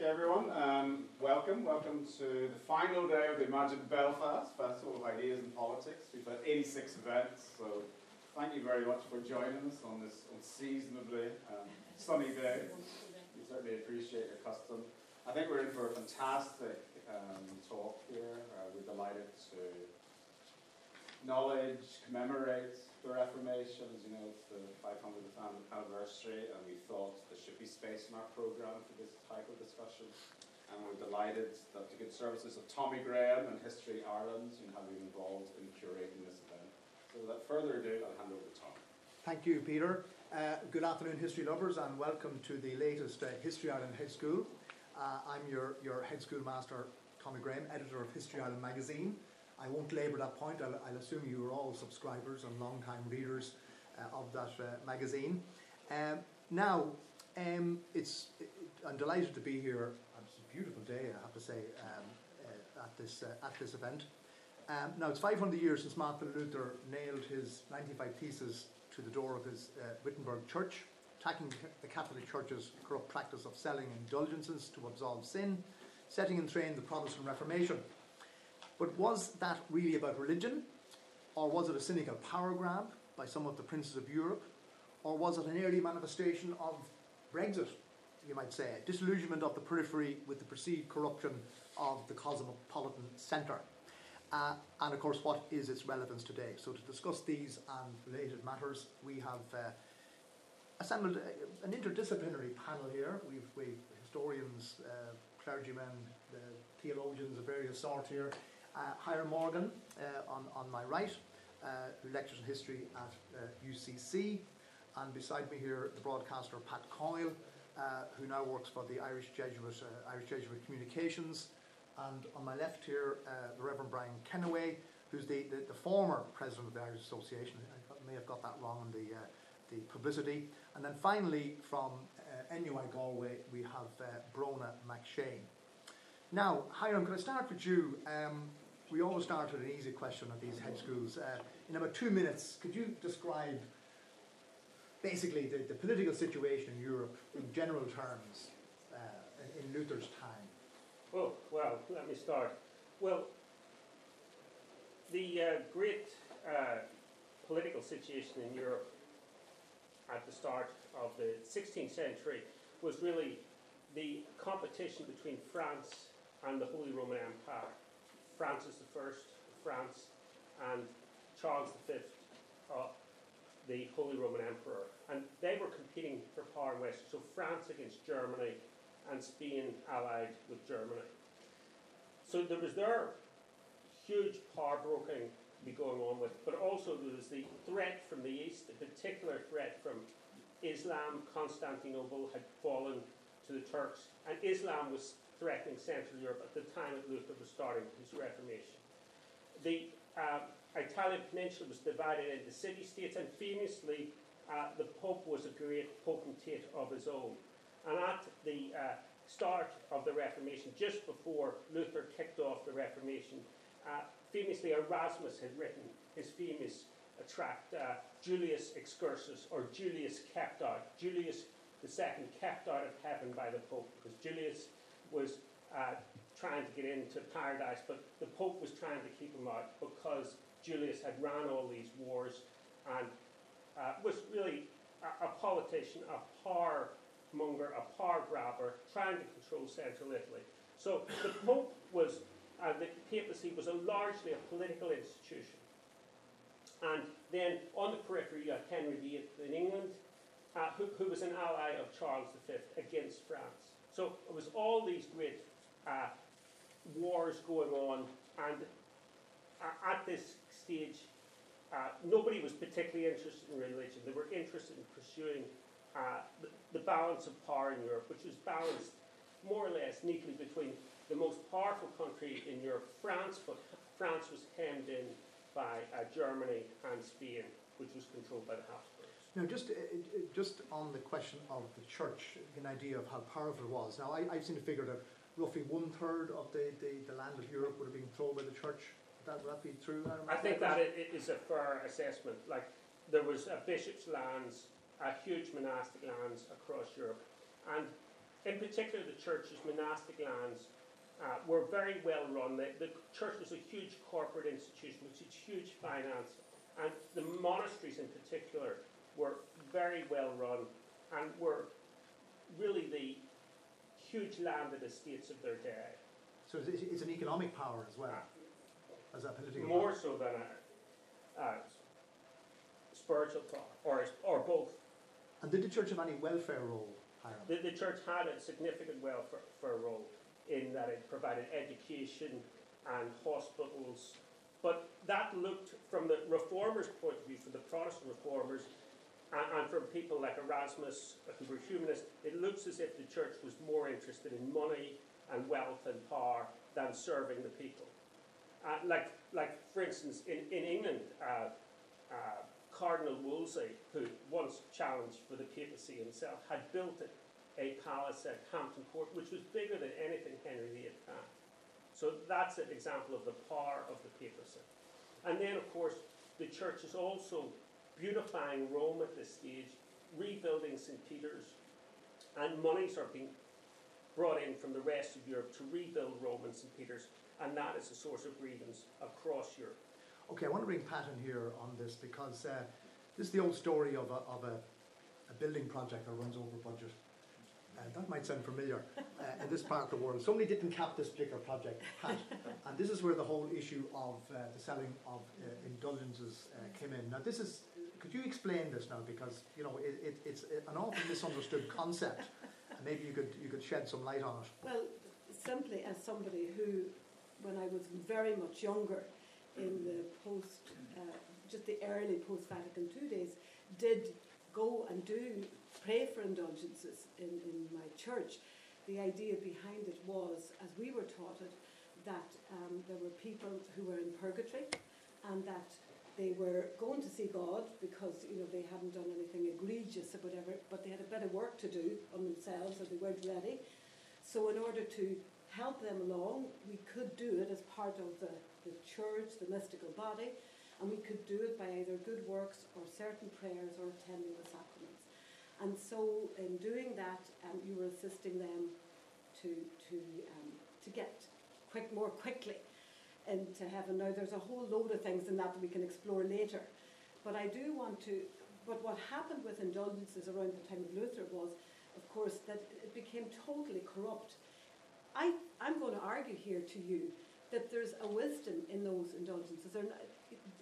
Okay, everyone, um, welcome. Welcome to the final day of the Imagine Belfast Festival of Ideas and Politics. We've had 86 events, so thank you very much for joining us on this unseasonably um, sunny day. We certainly appreciate your custom. I think we're in for a fantastic um, talk here. Uh, we're delighted to acknowledge, commemorate the Reformation. As you know, it's the 500th anniversary, and we thought there should be space in our programme for this type of discussion. And we're delighted that the good services of Tommy Graham and History Ireland you know, have been involved in curating this event. So without further ado, I'll hand over to Tom. Thank you, Peter. Uh, good afternoon, history lovers, and welcome to the latest uh, History Ireland Hedge School. Uh, I'm your, your hedge school master, Tommy Graham, editor of History Ireland magazine. I won't labour that point, I'll, I'll, assume you are all subscribers and long-time readers uh, of that uh, magazine. Um, now, um, it's, it, I'm delighted to be here. It's a beautiful day, I have to say, um, uh, at, this, uh, at this event. Um, now, it's 500 years since Martin Luther nailed his 95 Theses to the door of his uh, Wittenberg church, attacking the Catholic Church's corrupt practice of selling indulgences to absolve sin, setting in train the Protestant Reformation. But was that really about religion? Or was it a cynical power grab by some of the princes of Europe? Or was it an early manifestation of Brexit, you might say, disillusionment of the periphery with the perceived corruption of the cosmopolitan centre? Uh, and of course, what is its relevance today? So, to discuss these and related matters, we have uh, assembled a, an interdisciplinary panel here. We've, we've historians, uh, clergymen, theologians of various sorts here, Hiram Morgan uh, on, on my right, uh, who lectures in history at UCC, and beside me here, the broadcaster Pat Coyle, who now works for the Irish Jesuit, Irish Jesuit Communications, and on my left here, the Reverend Brian Kennaway, who's the, the, the, former president of the Irish Association. I may have got that wrong in the, uh, the publicity. And then finally, from uh, NUI Galway, we have uh, Bronagh McShane. Now, Hiram, could I start with you? Um, we always start with an easy question at these hedge schools. Uh, in about two minutes, could you describe basically the, the political situation in Europe in general terms uh, in Luther's time? Oh, well, let me start. Well, the uh, great uh, political situation in Europe at the start of the 16th century was really the competition between France and the Holy Roman Empire. Francis I of France and Charles V, uh, the Holy Roman Emperor. And they were competing for power in West. So France against Germany and Spain allied with Germany. So there was their huge power broking to be going on with, but also there was the threat from the east, the particular threat from Islam. Constantinople had fallen to the Turks, and Islam was threatening Central Europe at the time that Luther was starting his Reformation. The uh, Italian peninsula was divided into city states, and famously, uh, the Pope was a great potentate of his own. And at the uh, start of the Reformation, just before Luther kicked off the Reformation, uh, famously Erasmus had written his famous tract, uh, Julius Exclusus, or Julius kept out. Julius II kept out of heaven by the Pope, because Julius was uh, trying to get into paradise, but the Pope was trying to keep him out because Julius had ran all these wars and uh, was really a, a, politician, a power monger, a power grabber, trying to control central Italy. So the Pope was, uh, the papacy was a largely a political institution. And then on the periphery, you had Henry VIII in England, uh, who, who was an ally of Charles V against France. So it was all these great uh, wars going on, and at this stage, uh, nobody was particularly interested in religion. They were interested in pursuing uh, the, the, balance of power in Europe, which was balanced more or less neatly between the most powerful country in Europe, France, but France was hemmed in by uh, Germany and Spain, which was controlled by the Habsburgs. Now, just uh, uh, just on the question of the church, an idea of how powerful it was. Now, I, I've seen a figure that roughly one third of the, the, the, land of Europe would have been controlled by the church. Would that, would that be true? I, I think that it is a fair assessment. Like, there was a bishop's lands, a huge monastic lands across Europe. And in particular, the church's monastic lands uh, were very well run. The, the church was a huge corporate institution with huge finance, and the monasteries in particular were very well run and were really the huge landed estates of their day. So it's, an economic power as well Uh, as a political power. more power. so than a, a spiritual power or, or both. And did the church have any welfare role, Hiram? The, the church had a significant welfare role in that it provided education and hospitals. But that looked, from the reformers' point of view, from the Protestant reformers, and, from people like Erasmus, who were humanists, it looks as if the church was more interested in money and wealth and power than serving the people. Uh, like, like, for instance, in, in England, uh, uh, Cardinal Wolsey, who once challenged for the papacy himself, had built it, a palace at Hampton Court, which was bigger than anything Henry VIII had. So that's an example of the power of the papacy. And then, of course, the church is also beautifying Rome at this stage, rebuilding St. Peter's, and monies are being brought in from the rest of Europe to rebuild Rome and St. Peter's, and that is a source of grievance across Europe. Okay, I want to bring Pat in here on this because uh, this is the old story of a, of a, a building project that runs over budget. Uh, that might sound familiar uh, in this part of the world. Somebody didn't cap this particular project, Pat, and this is where the whole issue of uh, the selling of uh, indulgences uh, came in. Now, this is. Could you explain this now? Because you know it, it, it's an often misunderstood concept, and maybe you could you could shed some light on it. Well, simply as somebody who, when I was very much younger, in the post, uh, just the early post Vatican II days, did go and do pray for indulgences in, in my church. The idea behind it was, as we were taught it, that um, there were people who were in purgatory and that they were going to see God because you know they hadn't done anything egregious or whatever, but they had a bit of work to do on themselves or they weren't ready. So in order to help them along, we could do it as part of the, the church, the mystical body, and we could do it by either good works or certain prayers or attending the sacraments. And so in doing that, um, you were assisting them to, to, um, to get quick, more quickly into heaven. Now, there's a whole load of things in that that we can explore later. But I do want to, but what happened with indulgences around the time of Luther was, of course, that it became totally corrupt. I, I'm going to argue here to you that there's a wisdom in those indulgences. Not,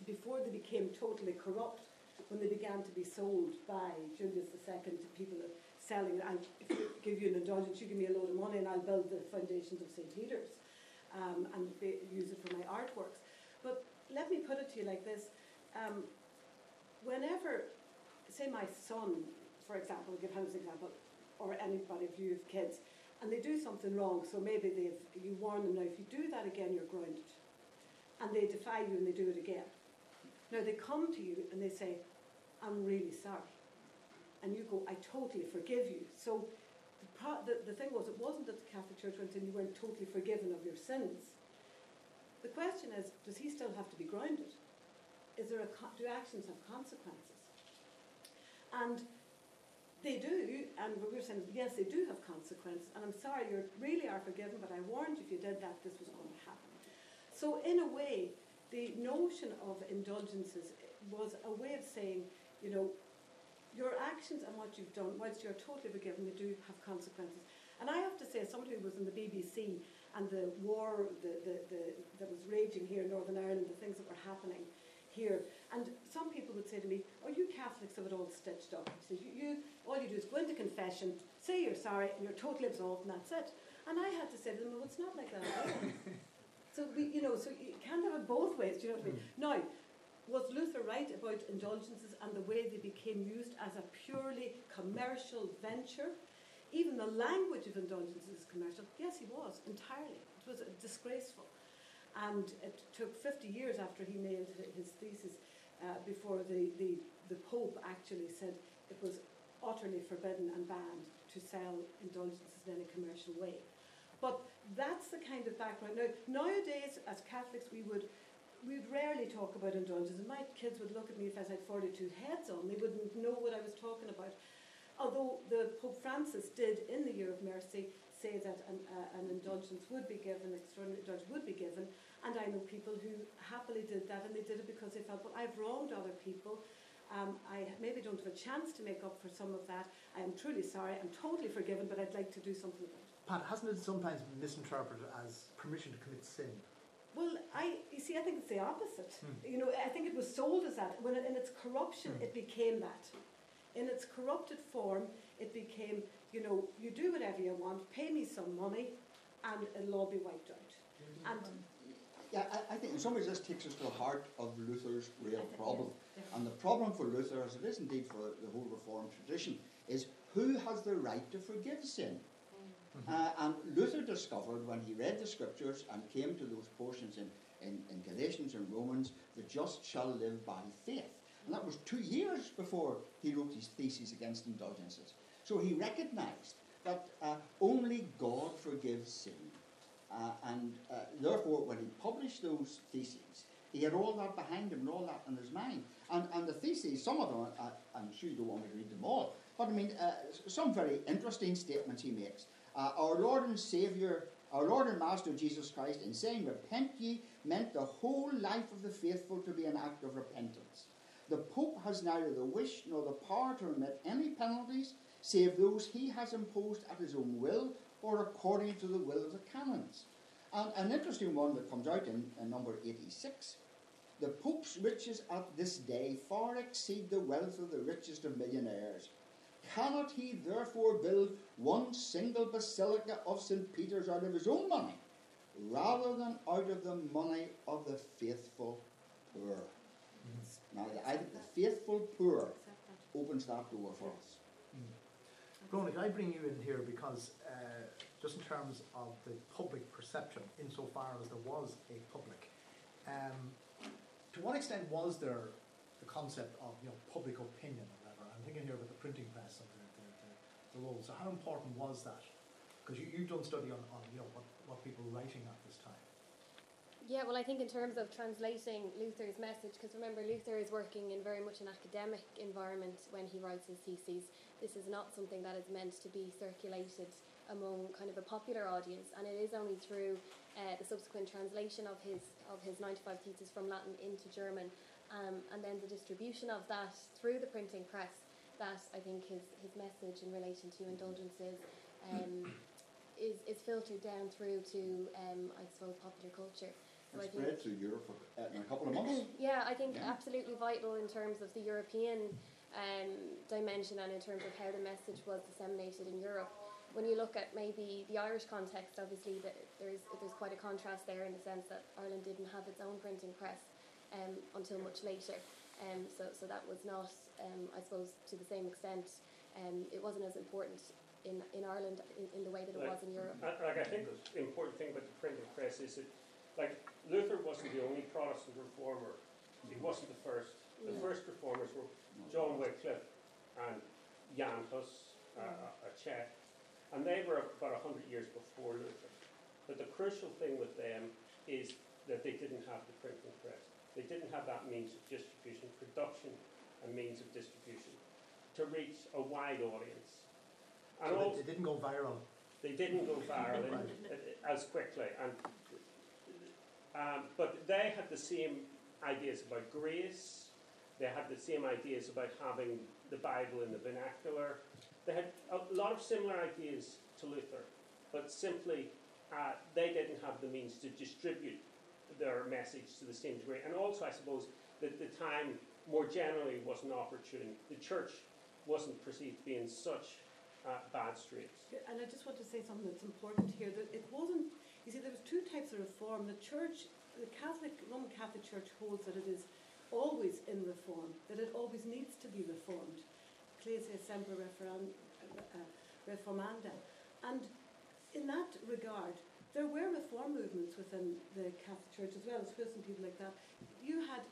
before they became totally corrupt, when they began to be sold by Julius II to people selling, and if I give you an indulgence, you give me a load of money and I'll build the foundations of St. Peter's um, and use it for my artworks. But let me put it to you like this. Um, whenever, say my son, for example, give him an example, or anybody of you have kids, and they do something wrong, so maybe they've, you warn them now, if you do that again, you're grounded. And they defy you and they do it again. Now they come to you and they say, I'm really sorry. And you go, I totally forgive you. So the, the, the thing was, it wasn't that the Catholic Church went in, you weren't totally forgiven of your sins. The question is, does he still have to be grounded? Is there a, do actions have consequences? And they do, and we were saying, yes, they do have consequences, and I'm sorry, you really are forgiven, but I warned you if you did that, this was going to happen. So, in a way, the notion of indulgences was a way of saying, you know, your actions and what you've done, whilst you're totally forgiven, they do have consequences. And I have to say, as somebody who was in the BBC and the war the, the, the, that was raging here in Northern Ireland, the things that were happening here, and some people would say to me, "Oh, you Catholics have it all stitched up." Says, you, you, all you do is go into confession, say you're sorry, and you're totally absolved, and that's it." And I had to say to them, "No, it's not like that at all." so we, you know, so you can't have it both ways. Do you know what I mean? Mm. Now, was Luther right about indulgences and the way they became used as a purely commercial venture? Even the language of indulgences is commercial. Yes, he was entirely. It was disgraceful. And it took 50 years after he nailed his thesis uh, before the, the, the Pope actually said it was utterly forbidden and banned to sell indulgences in any commercial way. But that's the kind of background. Now, nowadays, as Catholics, we would we'd rarely talk about indulgences. My kids would look at me if I had 42 heads on. They wouldn't know what I was talking about. Although the Pope Francis did, in the Year of Mercy, say that an, uh, an indulgence would be given, an extraordinary indulgence would be given, and I know people who happily did that, and they did it because they felt, well, I've wronged other people. Um, I maybe don't have a chance to make up for some of that. I am truly sorry. I'm totally forgiven, but I'd like to do something about it. Pat, hasn't it sometimes been misinterpreted as permission to commit sin? Well, I you see, I think it's the opposite. Hmm. You know, I think it was sold as that. When it, in its corruption, Hmm. it became that. In its corrupted form, it became, you know, you do whatever you want, pay me some money, and it'll all be wiped out. And Yeah, I, I think in some ways this takes us to the heart of Luther's real think- problem. yes, And the problem for Luther, as it is indeed for the whole Reformed tradition, is who has the right to forgive sin? Uh, and Luther discovered when he read the scriptures and came to those portions in, in, in Galatians and Romans, the just shall live by faith. And that was two years before he wrote his theses against indulgences. So he recognized that uh, only God forgives sin. Uh, and uh, therefore, when he published those theses, he had all that behind him and all that in his mind. And, and the theses, some of them, uh, I'm sure you don't want me to read them all, but I mean, uh, some very interesting statements he makes. Uh, our Lord and Saviour, our Lord and Master Jesus Christ, in saying, Repent ye, meant the whole life of the faithful to be an act of repentance. The Pope has neither the wish nor the power to remit any penalties, save those he has imposed at his own will or according to the will of the canons. And an interesting one that comes out in, in number 86 the Pope's riches at this day far exceed the wealth of the richest of millionaires. Cannot he therefore build one single basilica of St. Peter's out of his own money, rather than out of the money of the faithful poor? Now, I think the faithful poor opens that door for us. Bronagh, can I bring you in here because uh, just in terms of the public perception, insofar as there was a public, um, to what extent was there the concept of you know public opinion here about the printing press and the, the, the, the role. So how important was that? Because you, you've done study on, on you know what, what people were writing at this time. Yeah, well, I think in terms of translating Luther's message, because remember, Luther is working in very much an academic environment when he writes his theses. This is not something that is meant to be circulated among kind of a popular audience, and it is only through uh, the subsequent translation of his of his 95 theses from Latin into German, um, and then the distribution of that through the printing press that I think his his message in relation to indulgences. Um, is, is filtered down through to, um, I suppose, popular culture. So spread through Europe for, in a couple of months. yeah, I think Yeah. absolutely vital in terms of the European um, dimension and in terms of how the message was disseminated in Europe. When you look at maybe the Irish context, obviously that there's there's quite a contrast there in the sense that Ireland didn't have its own printing press um, until much later. Um, so, so that was not, um, I suppose, to the same extent. Um, it wasn't as important in, in Ireland in, in the way that it Like- was in Europe. Uh, Like I think the important thing about the printing press is that, like Luther wasn't the only Protestant reformer. He wasn't the first. The Yeah. first reformers were John Wycliffe and Jan Hus, uh, a Czech, and they were about hundred years before Luther. But the crucial thing with them is that they didn't have the printing press. They didn't have that means of distribution, production, and means of distribution to reach a wide audience. And So they, didn't go viral. they didn't go viral in, Right. as quickly, and um, but they had the same ideas about grace. They had the same ideas about having the Bible in the vernacular. They had a lot of similar ideas to Luther, but simply uh, they didn't have the means to distribute their message to the same degree. And also, I suppose that the time more generally wasn't opportune. The church wasn't perceived to be in such uh, bad straits. And I just want to say something that's important here. That it wasn't. You see, there was two types of reform. The church, the Catholic Roman Catholic Church holds that it is always in reform. That it always needs to be reformed. Ecclesia semper uh, reformanda. And in that regard, there were reform movements within the Catholic Church as well, as and people like that. You had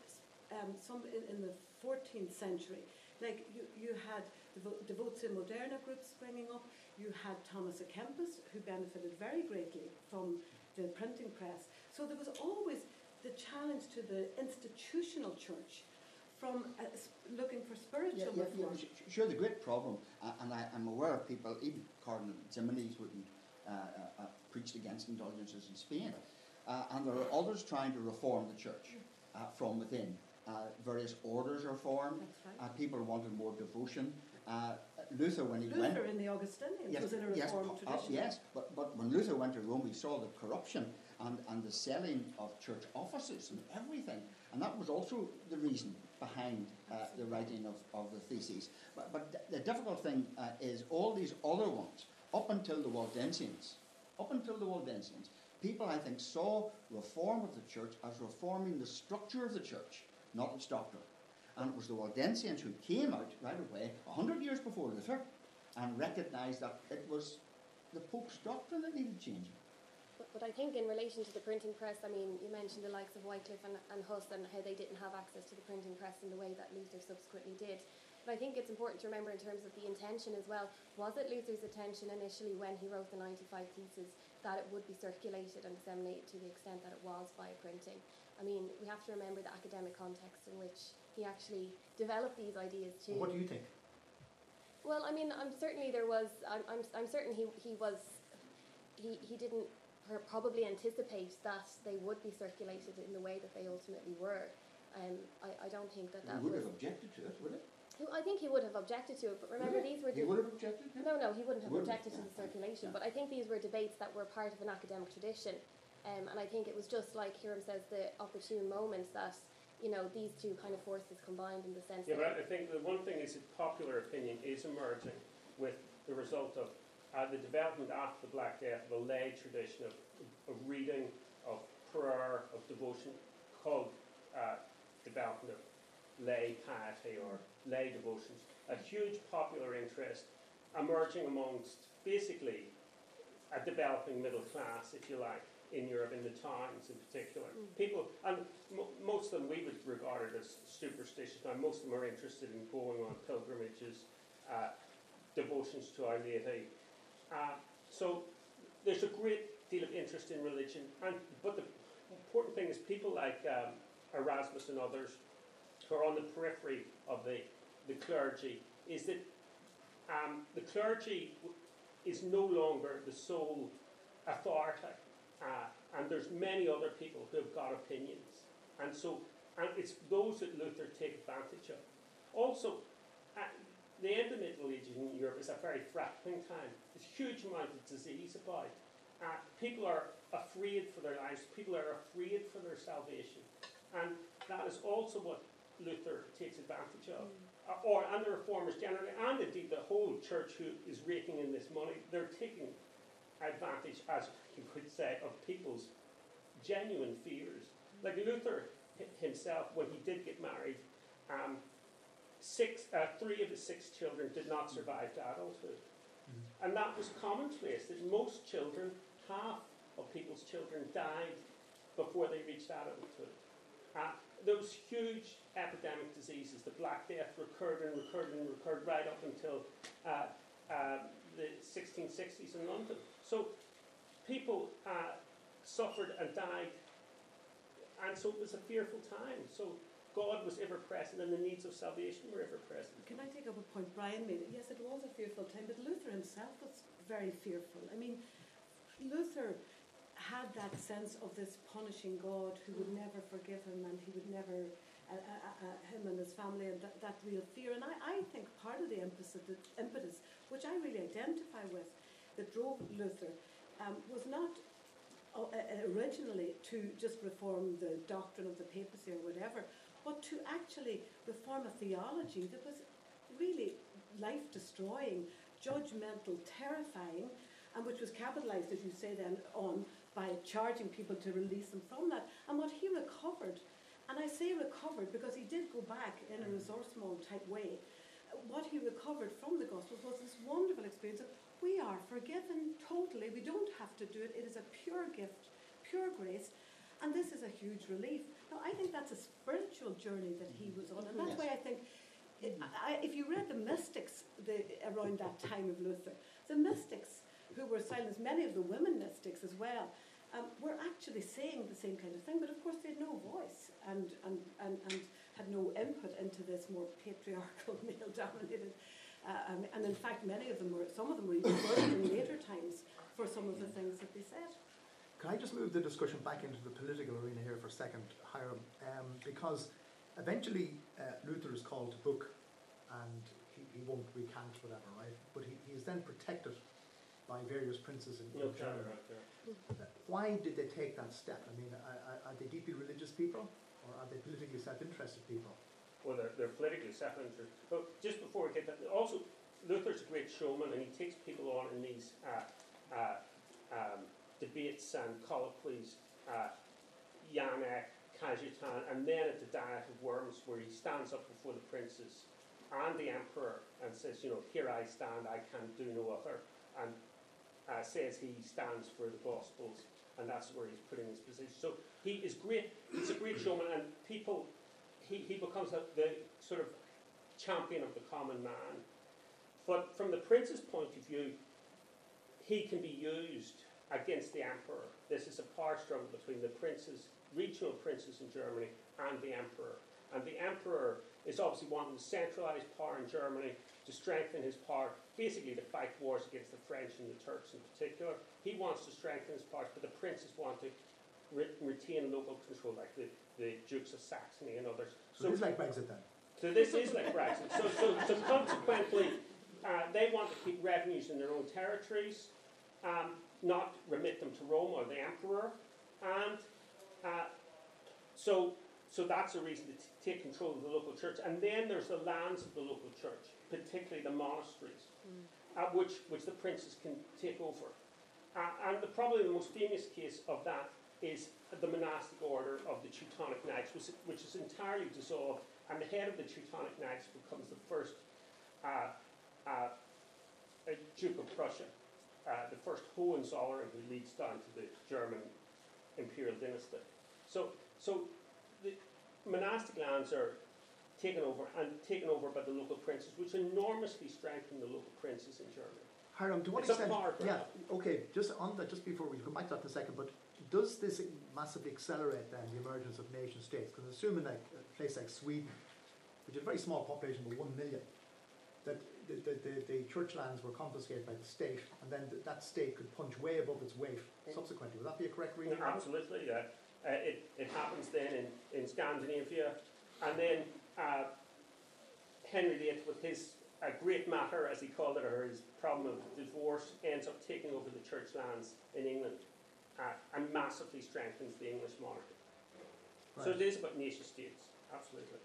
um, some in, in the 14th century, like you, you had Devo- Devotio Moderna groups springing up. You had Thomas à Kempis, who benefited very greatly from the printing press. So there was always the challenge to the institutional church from uh, looking for spiritual Yeah, yeah, yeah, sure, the great problem, uh, and I, I'm aware of people, even Cardinal Ximenes wouldn't uh, uh, uh, preached against indulgences in Spain, uh, and there are others trying to reform the church uh, from within. Uh, various orders are formed. Right. Uh, people wanted more devotion. Uh, Luther, when he went, Luther in the Augustinians was in a yes, reformed po- uh, tradition. yes, but, but when Luther went to Rome, he saw the corruption and, and the selling of church offices and everything. And that was also the reason behind the writing of, of the theses. But, but the difficult thing is all these other ones, up until the Waldensians, up until the Waldensians, people, I think, saw reform of the church as reforming the structure of the church, not its doctrine. And it was the Waldensians who came out right away, a hundred years before Luther, and recognised that it was the Pope's doctrine that needed changing. But, but I think in relation to the printing press, I mean, you mentioned the likes of Wycliffe and, and Huss and how they didn't have access to the printing press in the way that Luther subsequently did. But I think it's important to remember in terms of the intention as well. Was it Luther's intention initially when he wrote the 95 Theses that it would be circulated and disseminated to the extent that it was via printing? I mean, we have to remember the academic context in which he actually developed these ideas too. What do you think? Well, I mean, I'm certainly there was. I'm, I'm, I'm certain he, he was. He, he didn't probably anticipate that they would be circulated in the way that they ultimately were. Um, I, I don't think that that would was. have objected to it, would it? Who- I think he would have objected to it, but remember Would these were. He would have objected to it? no, no, he wouldn't have Wouldn't, objected to the circulation. yeah. But I think these were debates that were part of an academic tradition, um, and I think it was just like Hiram says, the opportune moment that you know these two kind of forces combined in the sense Yeah, that but I think the one thing is that popular opinion is emerging with the result of uh, the development after the Black Death of a lay tradition of, of reading, of prayer, of devotion, called uh, development of lay piety or lay devotions. A huge popular interest emerging amongst basically a developing middle class, if you like, in Europe, in the towns in particular. Mm. People, and mo most of them we would regard it as superstitious. Now, most of them are interested in going on pilgrimages, uh, devotions to Our Lady. Uh, so there's a great deal of interest in religion, and but the important thing is people like um, Erasmus and others who are on the periphery of the, the clergy is that um, the clergy is no longer the sole authority, uh, and there's many other people who have got opinions, and so and it's those that Luther take advantage of. Also, uh, the end of the Middle Ages in Europe is a very frightening time. There's a huge amount of disease about. Uh, people are afraid for their lives. People are afraid for their salvation, and that is also what Luther takes advantage of. Uh, or and the reformers generally, and indeed the whole church who is raking in this money, they're taking advantage, as you could say, of people's genuine fears. Like Luther himself, when he did get married, um, six, uh, three of his six children did not survive to adulthood. And that was commonplace, that most children, half of people's children died before they reached adulthood. Uh, was huge epidemic diseases. The Black Death recurred and recurred and recurred right up until uh, uh, the 1660s in London. So people uh, suffered and died, and so it was a fearful time. So God was ever present, and the needs of salvation were ever present. Can I take up a point Brian made? Yes, it was a fearful time, but Luther himself was very fearful. I mean, Luther had that sense of this punishing God who would never forgive him and he would never, him and his family, and that, that real fear. And I, I think part of the impetus, the impetus, which I really identify with, that drove Luther um, was not uh, uh, originally to just reform the doctrine of the papacy or whatever, but to actually reform a theology that was really life destroying, judgmental, terrifying, and which was capitalized, as you say, then on by charging people to release them from that. And what he recovered, and I say recovered because he did go back in a resourceful type way. What he recovered from the Gospels was this wonderful experience of we are forgiven totally. We don't have to do it. It is a pure gift, pure grace. And this is a huge relief. Now, I think that's a spiritual journey that he was on. And that's Yes. why I think, it, I, if you read the mystics the, around that time of Luther, the mystics who were silenced, many of the women mystics as well, um, were actually saying the same kind of thing, but of course they had no voice. And, and, and, and had no input into this more patriarchal, male-dominated. Uh, um, and in fact, many of them were, some of them were even burned in later times for some of the things that they said. Can I just move the discussion back into the political arena here for a second, Hiram? Um, because eventually uh, Luther is called to book and he, he won't recant whatever, right? But he, he is then protected by various princes in, camera Germany. right there. Why did they take that step? I mean, are, are- are they deeply religious people or are they politically self-interested people? Well, they're, they're politically self-interested. But just before we get that, also Luther's a great showman, and he takes people on in these uh, uh, um, debates and colloquies. Uh, Janek, Cajetan, and then at the Diet of Worms, where he stands up before the princes and the emperor and says, you know, here I stand, I can do no other, and uh, says he stands for the Gospels, and that's where he's putting his position. So he is great. He's a great showman, and people he, he becomes a, the sort of champion of the common man. But from the prince's point of view, he can be used against the emperor. This is a power struggle between the princes, regional princes in Germany, and the emperor. And the emperor is obviously wanting to centralize power in Germany, to strengthen his power, basically to fight wars against the French and the Turks in particular. He wants to strengthen his power, but the princes want to re- retain local control, like the, the Dukes of Saxony and others. So, it's like Brexit then. So this is like Brexit. So, so, so consequently, uh, they want to keep revenues in their own territories, um, not remit them to Rome or the emperor, and uh, so so that's a reason to t- take control of the local church. And then there's the lands of the local church, particularly the monasteries, uh, which which the princes can take over. Uh, and the, probably the most famous case of that is the monastic order of the Teutonic Knights, which, which is entirely dissolved, and the head of the Teutonic Knights becomes the first uh, uh, uh, Duke of Prussia, uh, the first Hohenzollern who leads down to the German imperial dynasty. So, so monastic lands are taken over and taken over by the local princes, which enormously strengthen the local princes in Germany. Hiram, to what It's extent? yeah, okay. Just on that, just before we come back to that in a second, but does this massively accelerate then the emergence of nation states? Because assuming like a place like Sweden, which is a very small population, but one million, that the, the, the, the church lands were confiscated by the state, and then th- that state could punch way above its weight mm. subsequently. Would that be a correct reading? Absolutely, yeah. Uh, it, it happens then in, in Scandinavia, and then uh, Henry VIII, with his uh, great matter, as he called it, or his problem of divorce, ends up taking over the church lands in England uh, and massively strengthens the English monarchy. So it is about nation states, absolutely.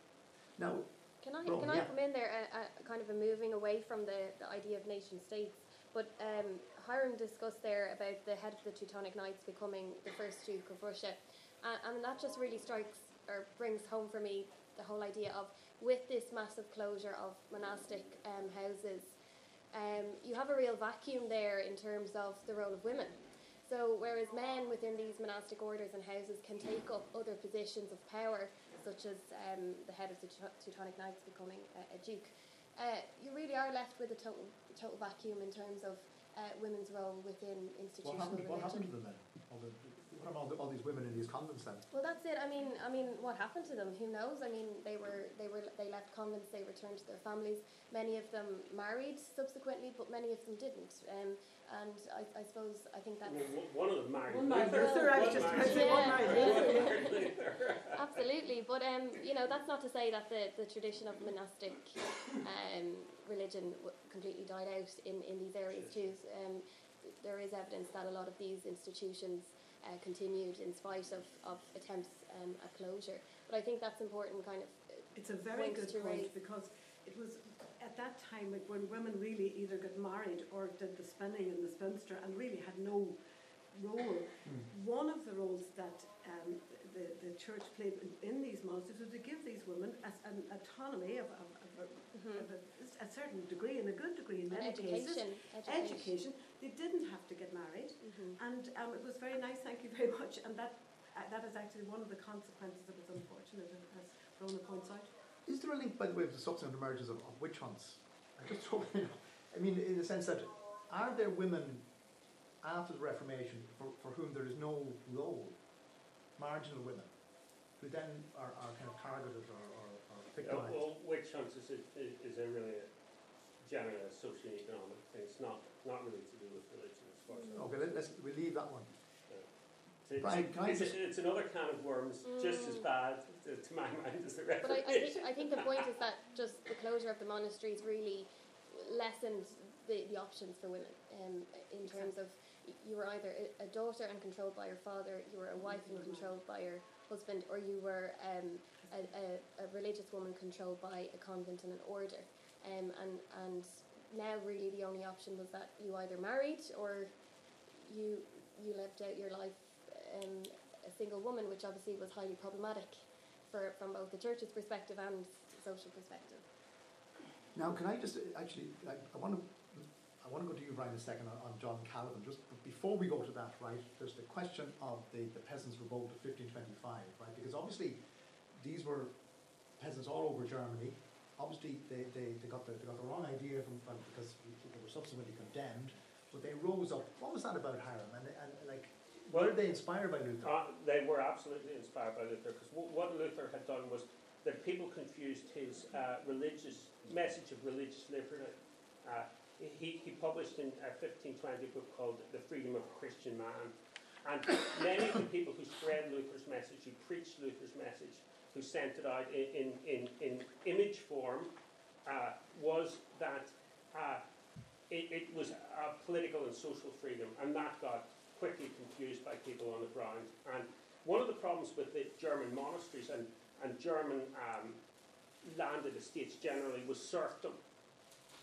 Now, Can I, Go on, can I yeah. come in there, a, a kind of a moving away from the, the idea of nation states? But um, Hiram discussed there about the head of the Teutonic Knights becoming the first Duke of Prussia. Uh, and that just really strikes or brings home for me the whole idea of with this massive closure of monastic um, houses, um, you have a real vacuum there in terms of the role of women. So, whereas men within these monastic orders and houses can take up other positions of power, such as um, the head of the Teutonic Knights becoming a, a duke, uh, you really are left with a total, total vacuum in terms of uh, women's role within what institutional happened? What happened religion. to them then? All the, what about all, the, all these women in these convents then? Well, that's it. I mean, I mean, what happened to them? Who knows? I mean, they were they were they left convents. They returned to their families. Many of them married subsequently, but many of them didn't. Um, and I, I suppose I think I that's mean, one- one of them married One married Luther. Luther, I was just married- about to say one Yeah. married one Luther. married Luther. Absolutely, but um, you know that's not to say that the, the tradition of monastic um, religion completely died out in, in these areas too. Um, there is evidence that a lot of these institutions uh, continued in spite of, of attempts um, at closure. But I think that's important, kind of. It's a very good point raise. because it was at that time when women really either got married or did the spinning and the spinster and really had no role. One of the roles that um, the, the church played in, in these monasteries was to give these women as an autonomy of, of, of, a, of a, a certain degree and a good degree in And many cases. education, education. Education. They didn't have to get married. Mhm. And um, it was very nice, thank you very much. And that uh, that is actually one of the consequences that was unfortunate, as Rona points out. Is there a link, by the way, with the subsequent emergence of, of witch hunts? I just hope, I mean, in the sense that are there women after the Reformation for, for whom there is no role, marginal women, who then are, are kind of targeted or, or, or victimized. well, witch hunts is, a- is a really a general socio-economic thing. It's not, not really to do with religion as far as I know. Okay, let, let's, we leave that one. It's, Brian, can I it's, just- it's another can of worms, just as Mm. bad to, to my mind as the rest. But I, I, think, Reformation. I think the point is that just the closure of the monasteries really lessened the, the options for women um, in terms of y- you were either a, a daughter and controlled by your father, you were a wife and controlled by your husband, or you were um, a, a, a religious woman controlled by a convent and an order. Um, and, and now, really, the only option was that you either married or you, you lived out your life um, a single woman, which obviously was highly problematic for, from both the church's perspective and social perspective. Now, can I just uh, actually, I, I want to, I want to go to you, Brian, a second on, on John Calvin. Just before we go to that, right? There's the question of the, the peasants' revolt of 1525, right? Because obviously, these were peasants all over Germany. Obviously, they, they, they got the they got the wrong idea from, from because they were subsequently condemned. But they rose up. What was that about Hiram? And, and like, Well- were they inspired by Luther? Uh, they were absolutely inspired by Luther because what Luther had done was that people confused his uh, religious message of religious liberty. Uh, he, he published in uh, 1520 a book called The Freedom of a Christian Man. And many of the people who spread Luther's message, who preached Luther's message, who sent it out in, in, in, image form, uh, was that uh, it, it was a political and social freedom, and that got quickly confused by people on the ground. And one of the problems with the German monasteries and, and German um, landed estates generally was serfdom.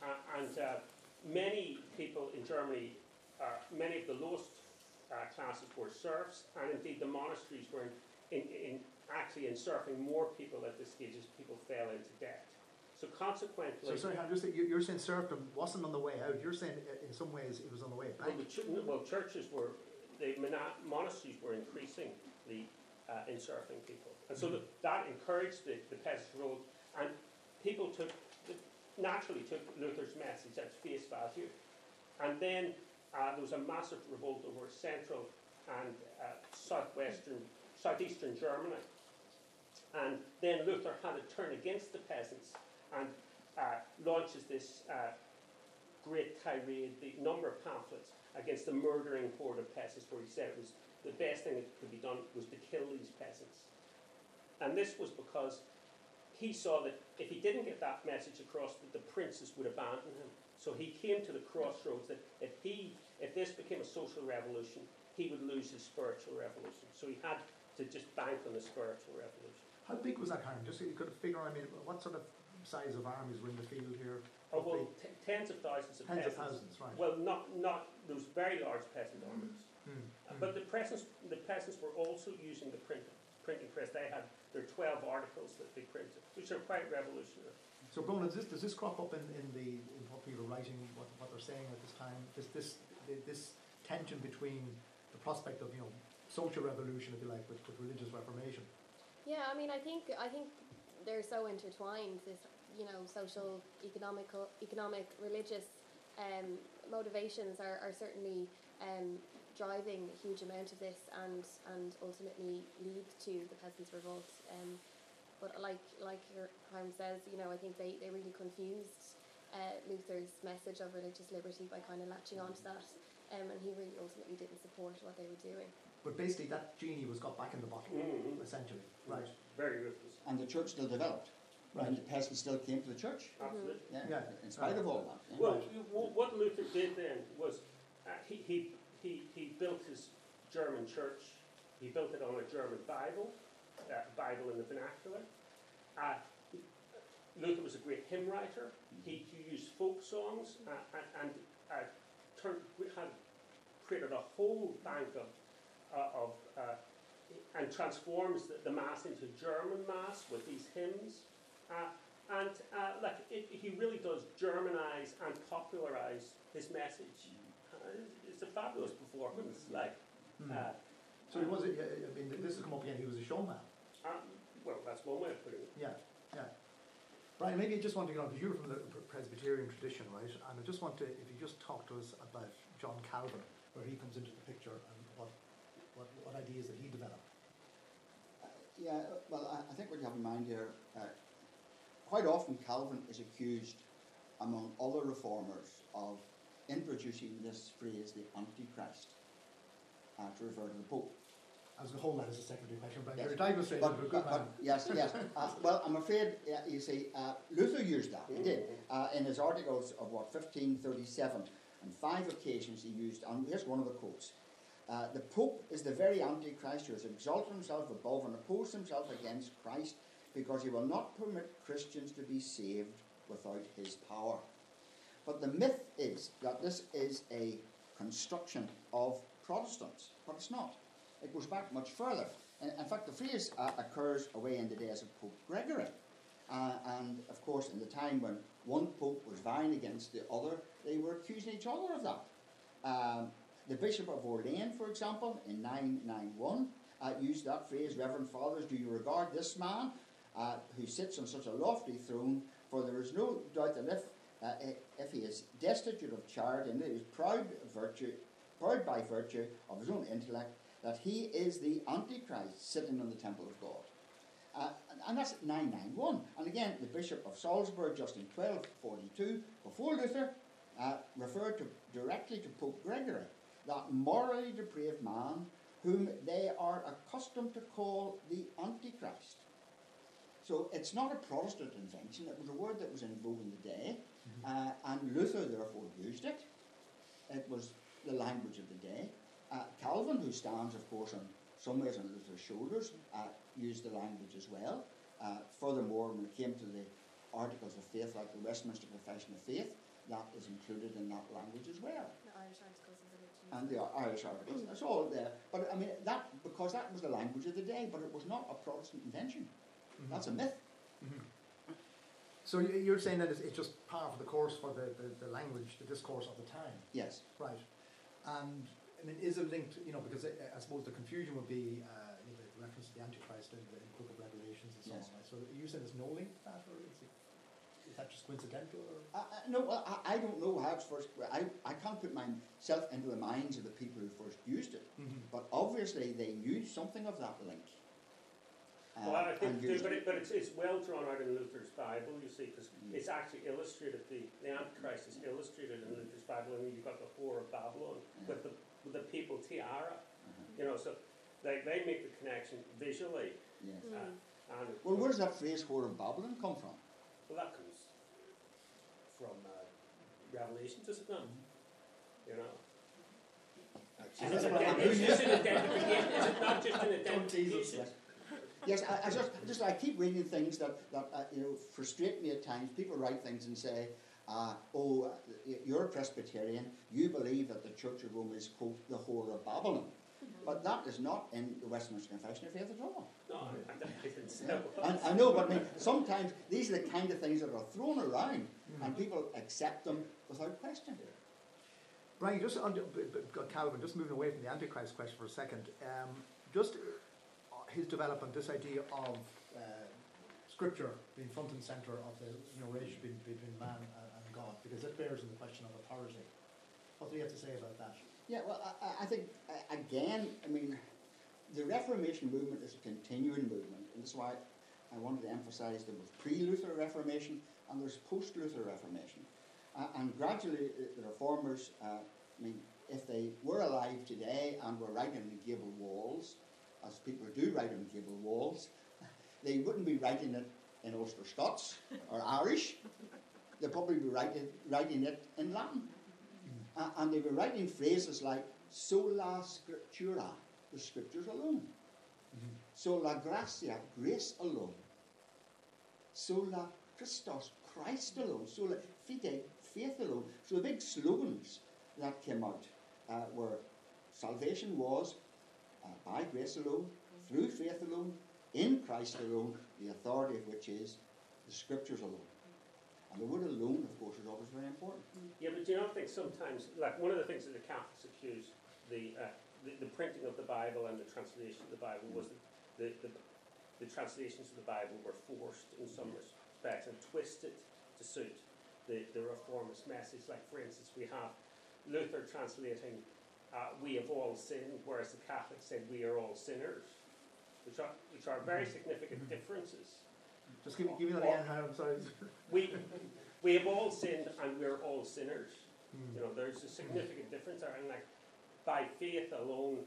Uh, and uh, many people in Germany, uh, many of the lowest uh, classes were serfs, and indeed the monasteries were in, in, in actually enserfing more people at this stage as people fell into debt. So consequently, So sorry, I'm just you- you're saying serfdom wasn't on the way out. You're saying uh, in some ways it was on the way back. Well, the ch- well churches were, the mona- monasteries were increasingly uh, enserfing people. And so the, that encouraged the, the peasants' revolt, and people took, naturally took Luther's message at face value. And then uh, there was a massive revolt over central and uh, southwestern, southeastern Germany. And then Luther had to turn against the peasants and uh, launches this uh, great tirade, the number of pamphlets against the murdering horde of peasants, where he said it was the best thing that could be done was to kill these peasants. And this was because he saw that if he didn't get that message across, that the princes would abandon him. So he came to the crossroads that if he, if this became a social revolution, he would lose his spiritual revolution. So he had to just bank on the spiritual revolution. How big was that Hiram? Just so you could figure. I mean, what sort of size of armies were in the field here? Oh well, t- tens of thousands of Tens of peasants. thousands, right? Well, not not those very large peasant armies. Hmm, Uh, hmm. But the peasants, the peasants were also using the print, printing press. They had their 12 articles that they printed, which are quite revolutionary. So, Bronagh, does this, does this crop up in, in the in what people are writing, what, what they're saying at this time? This this this tension between the prospect of you know social revolution, if you like, with, with religious reformation. Yeah, I mean, I think I think they're so intertwined. This, you know, social, economical, economic, religious um, motivations are, are certainly um, driving a huge amount of this, and and ultimately lead to the peasants' revolt. Um, but like like your Hiram says, you know, I think they, they really confused uh, Luther's message of religious liberty by kind of latching onto that, um, and he really ultimately didn't support what they were doing. But basically, that genie was got back in the bottle, Mhm. essentially. Right. Very ruthless. And the church still developed. Right. And the peasants still came to the church. Absolutely. Yeah. Yeah. In spite of all that. yeah. Well, you- wh- what Luther did then was uh, he, he, he, he built his German church, he built it on a German Bible, uh, Bible in the vernacular. Uh, Luther was a great hymn writer. He, he used folk songs uh, and, and uh, turned, had created a whole bank of, of uh, and transforms the, the mass into German mass with these hymns. Uh, and uh, like it, he really does Germanize and popularize his message. Uh, it's a fabulous performance. Like, Hmm. uh, So he was. I mean, this has come up again. He was a showman. um, well, that's one way of putting it. Yeah, yeah. Brian, maybe I just want to get on because you're from the Presbyterian tradition, right? And I just want to, if you just talk to us about John Calvin, where he comes into the picture and what what, ideas that he developed. Uh, yeah, well, I, I think what you have in mind here, uh, quite often Calvin is accused, among other reformers, of introducing this phrase, the Antichrist, uh, to refer to the Pope. I was going to hold that as a secondary question, but Yes. you're demonstrating But, good but, but yes, yes. Uh, well, I'm afraid, uh, you see, uh, Luther used that. He did. Uh, in his articles of what, 1537, on five occasions he used, and here's one of the quotes. Uh, the Pope is the very Antichrist who has exalted himself above and opposed himself against Christ because he will not permit Christians to be saved without his power. But the myth is that this is a construction of Protestants, but it's not. It goes back much further. In, in fact, the phrase uh, occurs away in the days of Pope Gregory. Uh, and of course, in the time when one pope was vying against the other, they were accusing each other of that. Um, the Bishop of Orleans, for example, in 991, uh, used that phrase, Reverend Fathers, do you regard this man uh, who sits on such a lofty throne? For there is no doubt that if, uh, if he is destitute of charity and is proud, virtue, proud by virtue of his own intellect, that he is the Antichrist sitting in the temple of God. Uh, and that's 991. And again, the Bishop of Salzburg, just in 1242, before Luther, uh, referred to, directly to Pope Gregory, that morally depraved man whom they are accustomed to call the Antichrist. So it's not a Protestant invention, it was a word that was in vogue in the day, uh, and Luther therefore used it. It was the language of the day. Uh, Calvin, who stands, of course, on some ways on Luther's shoulders, uh, used the language as well. Uh, furthermore, when it came to the articles of faith, like the Westminster Confession of Faith, that is included in that language as well. The Irish articles is originally. And the Irish articles, that's all there. But I mean, that because that was the language of the day, but it was not a Protestant invention. Mhm. That's a myth. Mhm. So you- you're saying that it's, it's just par for the course for the, the, the language, the discourse of the time, Yes. right? And I mean, is it linked? You know, because I, I suppose the confusion would be uh, you know, the reference to the Antichrist in the, in Book of Revelations and so Yes. on. Right? So are you saying there's no link to that, or is, it, is that just coincidental? Or? Uh, uh, no, I, I don't know how it's first. I, I can't put myself into the minds of the people who first used it, but obviously they knew something of that link. Uh, Well, I think, used but, it. it, but it's, it's well drawn out in Luther's Bible, you see, because Mm. it's actually illustrated, the, the Antichrist is illustrated in Luther's Bible, and you've got the whore of Babylon with the, with the papal tiara, Uh-huh. you know, so they, they make the connection visually, Yes. Mm. uh, and Well, where does that phrase "whore of Babylon" come from? well, that comes from uh, Revelation, does it not? You know? And Is it, what I'm- is this an identification? Is it not just an identification? Yes. Yes, I, I just, just I keep reading things that, that uh, you know frustrate me at times. People write things and say, uh, "Oh, you're a Presbyterian. You believe that the Church of Rome is quote the whore of Babylon." But that is not in the Westminster Confession of Faith at all. No, I, I didn't say Yeah. that. I, I know, but I mean, sometimes these are the kind of things that are thrown around, and people accept them without question. Brian, just on, b- b- Calvin, just moving away from the Antichrist question for a second, um, just uh, his development, this idea of uh, Scripture being front and centre of the you know, relationship between, between man and, and God, because it bears on the question of authority. What do you have to say about that? Yeah, well, I- I, think, again, I mean, the Reformation movement is a continuing movement, and that's why I wanted to emphasise there was pre-Luther Reformation and there's post-Luther Reformation. Uh, and gradually, the Reformers, uh, I mean, if they were alive today and were writing the gable walls, as people do write on gable walls, they wouldn't be writing it in Ulster Scots or Irish. They'd probably be writing, writing it in Latin. And they were writing phrases like sola scriptura, the scriptures alone. Sola gratia, grace alone. Sola Christos, Christ alone. Sola fide, faith alone. So the big slogans that came out uh, were salvation was uh, by grace alone, through faith alone, in Christ alone, the authority of which is the scriptures alone. And the word alone, of course, is always very important. Yeah, but do you not think sometimes, like one of the things that the Catholics accuse the, uh, the, the printing of the Bible and the translation of the Bible was that the, the, the translations of the Bible were forced in some respects and twisted to suit the, the reformist message. Like, for instance, we have Luther translating uh, "We have all sinned," whereas the Catholics said "We are all sinners," which are which are very significant differences. Just give me, give me that again, I'm sorry. We, we have all sinned and we're all sinners. Hmm. You know, there's a significant difference there. And like, by faith alone,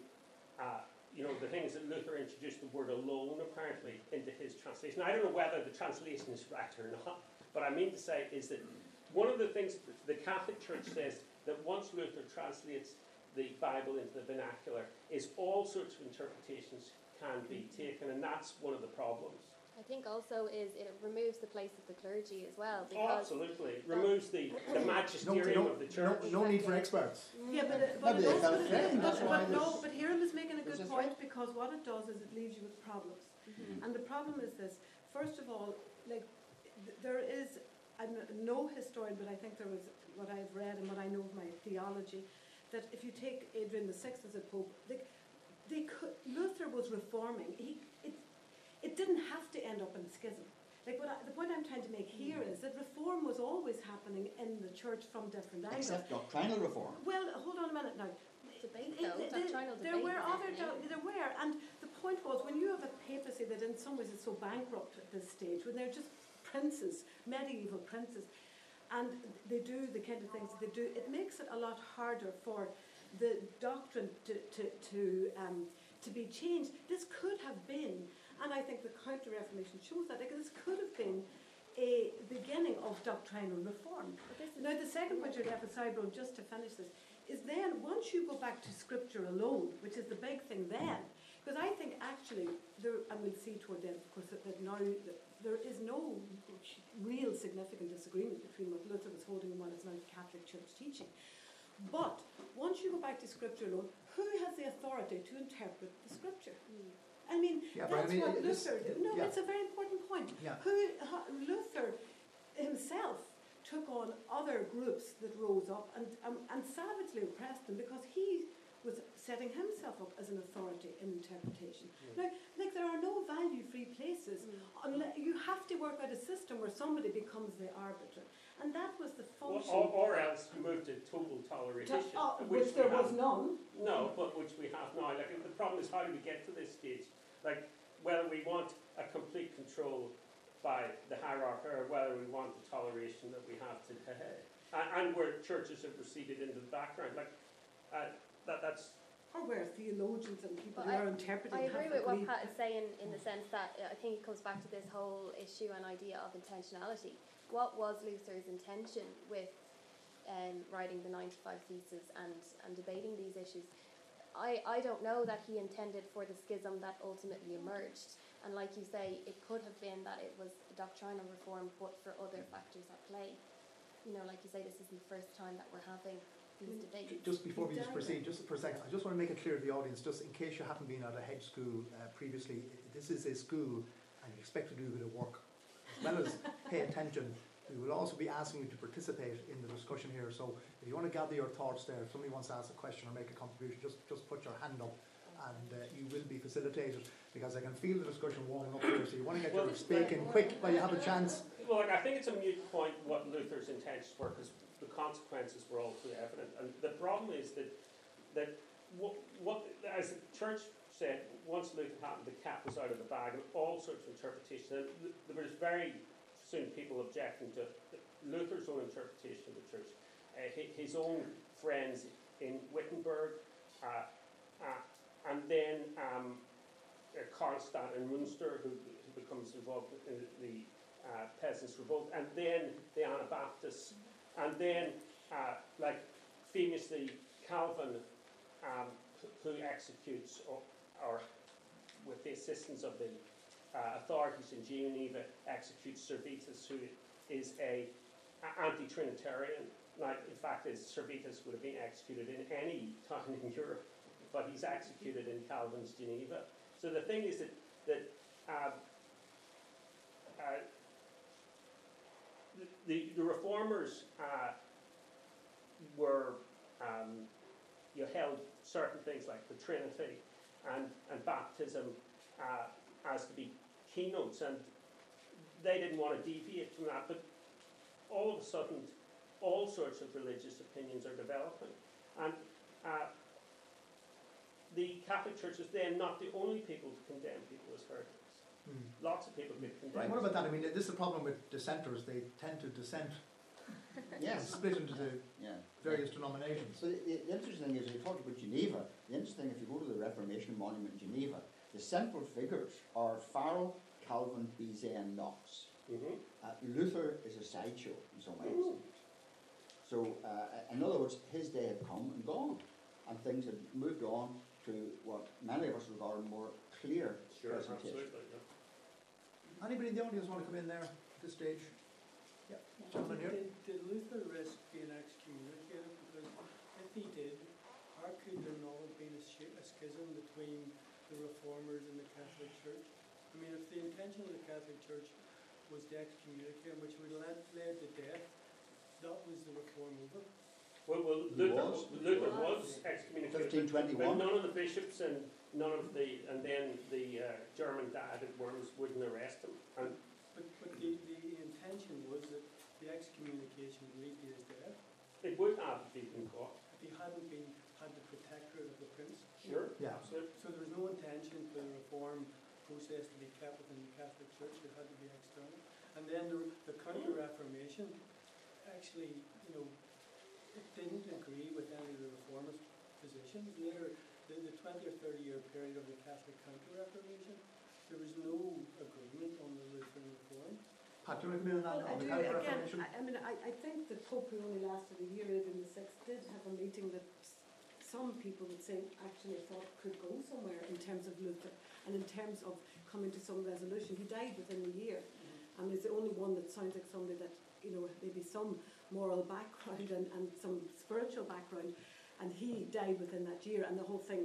uh, you know, the thing is that Luther introduced the word alone apparently into his translation. I don't know whether the translation is right or not, but I mean to say is that one of the things that the Catholic Church says that once Luther translates the Bible into the vernacular, is all sorts of interpretations can be taken, and that's one of the problems. I think also is it removes the place of the clergy as well Oh, because absolutely. It removes the, the magisterium no, of the church. no need for experts. Yeah, but, it, but, Maybe it also, but, but, no, but Hiram is making a good a point because what it does is it leaves you with problems. Mhm. And the problem is this. First of all, like th- there is, I'm no historian, but I think there was what I've read and what I know of my theology, that if you take Adrian the Sixth as a pope, they, they could, Luther was reforming. He, it, it didn't have to end up in a schism. Like what I, the point I'm trying to make here is that reform was always happening in the church from different angles. Except doctrinal reform. Well, hold on a minute now. debate though it- doctrinal there were other happening. do- there were, and the point was when you have a papacy that in some ways is so bankrupt at this stage, when they're just princes, medieval princes, and they do the kind of things that they do, it makes it a lot harder for the doctrine to to to um, to be changed. This could have been, and I think the Counter Reformation shows that, like, this could have been a beginning of doctrinal reform. But this is- Now, the second point you'd have, sorry, bro, just to finish this, is then once you go back to scripture alone, which is the big thing then, because I think actually there, and we'll see toward the end, of course, that, that now that there is no real significant disagreement between what Luther was holding and what is now the Catholic Church teaching. But once you go back to scripture alone, who has the authority to interpret the scripture? Mm. I mean, Yeah, but I that's mean, what Luther did. No, yeah. it's a very important point. Yeah. Who Luther himself took on other groups that rose up and, um, and savagely oppressed them because he was setting himself up as an authority in interpretation. Mm. Now, like there are no value-free places. Mm. Unless, you have to work out a system where somebody becomes the arbiter, and that was the Or, function. or, or else move to total to- toleration. oh, which which there was have- none. No, but which we have now. Like the problem is how do we get to this stage? Like whether we want a complete control by the hierarchy or whether we want the toleration that we have today, and, and where churches have receded into the background. Like uh, that, that's Or where theologians and people But who I- are interpreting I agree with what agreed. Pat is saying in the sense that uh, I think it comes back to this whole issue and idea of intentionality. What was Luther's intention with um, writing the 95 Theses and, and debating these issues? I, I don't know that he intended for the schism that ultimately emerged. And like you say, it could have been that it was a doctrinal reform, but for other factors at play. You know, like you say, this isn't the first time that we're having these Mm. debates. Just before we just proceed, just for a second, I just want to make it clear to the audience, just in case you haven't been at a hedge school uh, previously, this is a school and you expect to do a bit of work. As well as pay attention, we will also be asking you to participate in the discussion here. So if you want to gather your thoughts there, if somebody wants to ask a question or make a contribution, just, just put your hand up and uh, you will be facilitated because I can feel the discussion warming up here. So you want to get Well, your speaking quick while you have a chance. Well, I think it's a mute point what Luther's intentions were because the consequences were all too evident. And the problem is that that what, what as the church said, once Luther happened, the cat was out of the bag and all sorts of interpretations. There was very soon people objecting to Luther's own interpretation of the church, uh, his own friends in Wittenberg, uh, uh, and then um, uh, Karlstadt and Müntzer, who, who becomes involved in the uh, Peasants' Revolt, and then the Anabaptists, and then, uh, like, famously, Calvin, um, who executes, or, or with the assistance of the uh, authorities in Geneva, executes Servetus, who is a, a anti-Trinitarian. Now, in fact, Servetus would have been executed in any town in Europe, but he's executed in Calvin's Geneva. So the thing is that that um, uh, the, the reformers uh, were um, you held certain things like the Trinity and, and baptism uh, as to be keynotes, and they didn't want to deviate from that. But all of a sudden, all sorts of religious opinions are developing, and uh, the Catholic Church is then not the only people to condemn people as heretics. Hmm. Lots of people get condemned. What about that? I mean, this is the problem with dissenters. They tend to dissent and Yes. split into the Yeah. various denominations. So the, the interesting thing is, you talked about Geneva. The interesting, thing, if you go to the Reformation Monument in Geneva, the central figures are Farel, Calvin, Beza, and Knox. Mhm. Uh, Luther is a sideshow in some ways. So, uh, in other words, his day had come and gone, and things had moved on to what many of us regard a more clear Sure, presentation. absolutely. yeah. Anybody in the audience want to come in there at this stage? Yeah, gentlemen here. Did, did Luther risk being excommunicated? Because if he did, how could there not have been a, shi- a schism between the Reformers in the Catholic Church? I mean, if the intention of the Catholic Church was to excommunicate, which would lead, led to death, that was the reform over. Well, well Luther, was. Luther Was. was excommunicated, but- 1521. none of the bishops and none of the, and then the uh, German diet at Worms wouldn't arrest him. And But, but the, the intention was that the excommunication would lead to his death it would have if he'd been caught. if he hadn't been, had the protectorate of the prince. Sure, Yeah. absolutely. So there was no intention for the reform process to be kept within the Catholic Church, it had to be external. And then the, the Counter-Reformation, hmm. actually, you know, it didn't agree with any of the reformist positions. Later, the, the twenty or thirty year period of the Catholic Counter-Reformation, there was no agreement on the Lutheran reform. Pat, do you want to come in on, Well, I the do, Counter again, I, I mean, I, I think the Pope, who only lasted a year, Urban VI, did have a meeting that s- some people would say actually thought could go somewhere in terms of Luther and in terms of coming to some resolution. He died within a year and is the only one that sounds like somebody that, you know, maybe some moral background and, and some spiritual background. And he died within that year and the whole thing,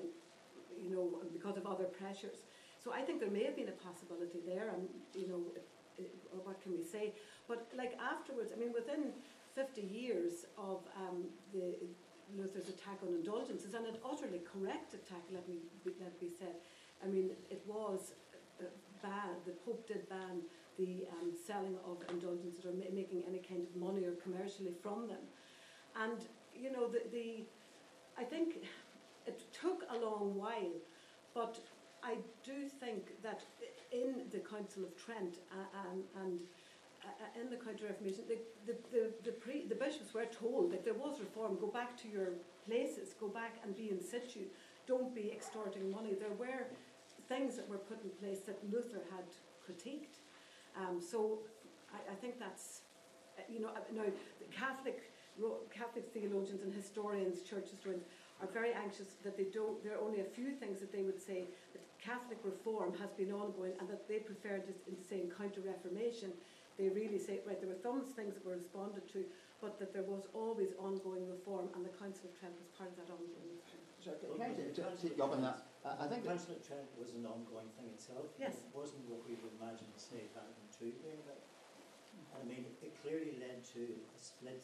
you know, because of other pressures. So I think there may have been a possibility there and, you know, uh, what can we say? But like afterwards, I mean, within 50 years of um, the Luther's attack on indulgences, and an utterly correct attack, let me be, let be said. I mean, it was uh, bad. The Pope did ban the um, selling of indulgences or ma- making any kind of money or commercially from them. And you know, the, the I think it took a long while, but I do think that in the Council of Trent and uh, in the Counter Reformation, the, the, the, the, pre, the bishops were told that there was reform, go back to your places, go back and be in situ, don't be extorting money. There were things that were put in place that Luther had critiqued. Um, so I, I think that's, uh, you know, uh, now the Catholic, Catholic theologians and historians, church historians, are very anxious that they don't, there are only a few things that they would say that Catholic reform has been ongoing and that they prefer to saying counter reformation. They really say, right, there were some things that were responded to, but that there was always ongoing reform and the Council of Trent was part of that ongoing reform. So can I t- t- take you up that? Uh, I think that, Council of Trent was an ongoing thing itself. Yes. It wasn't what we would imagine, say, Vatican II being about. And I mean, it clearly led to a split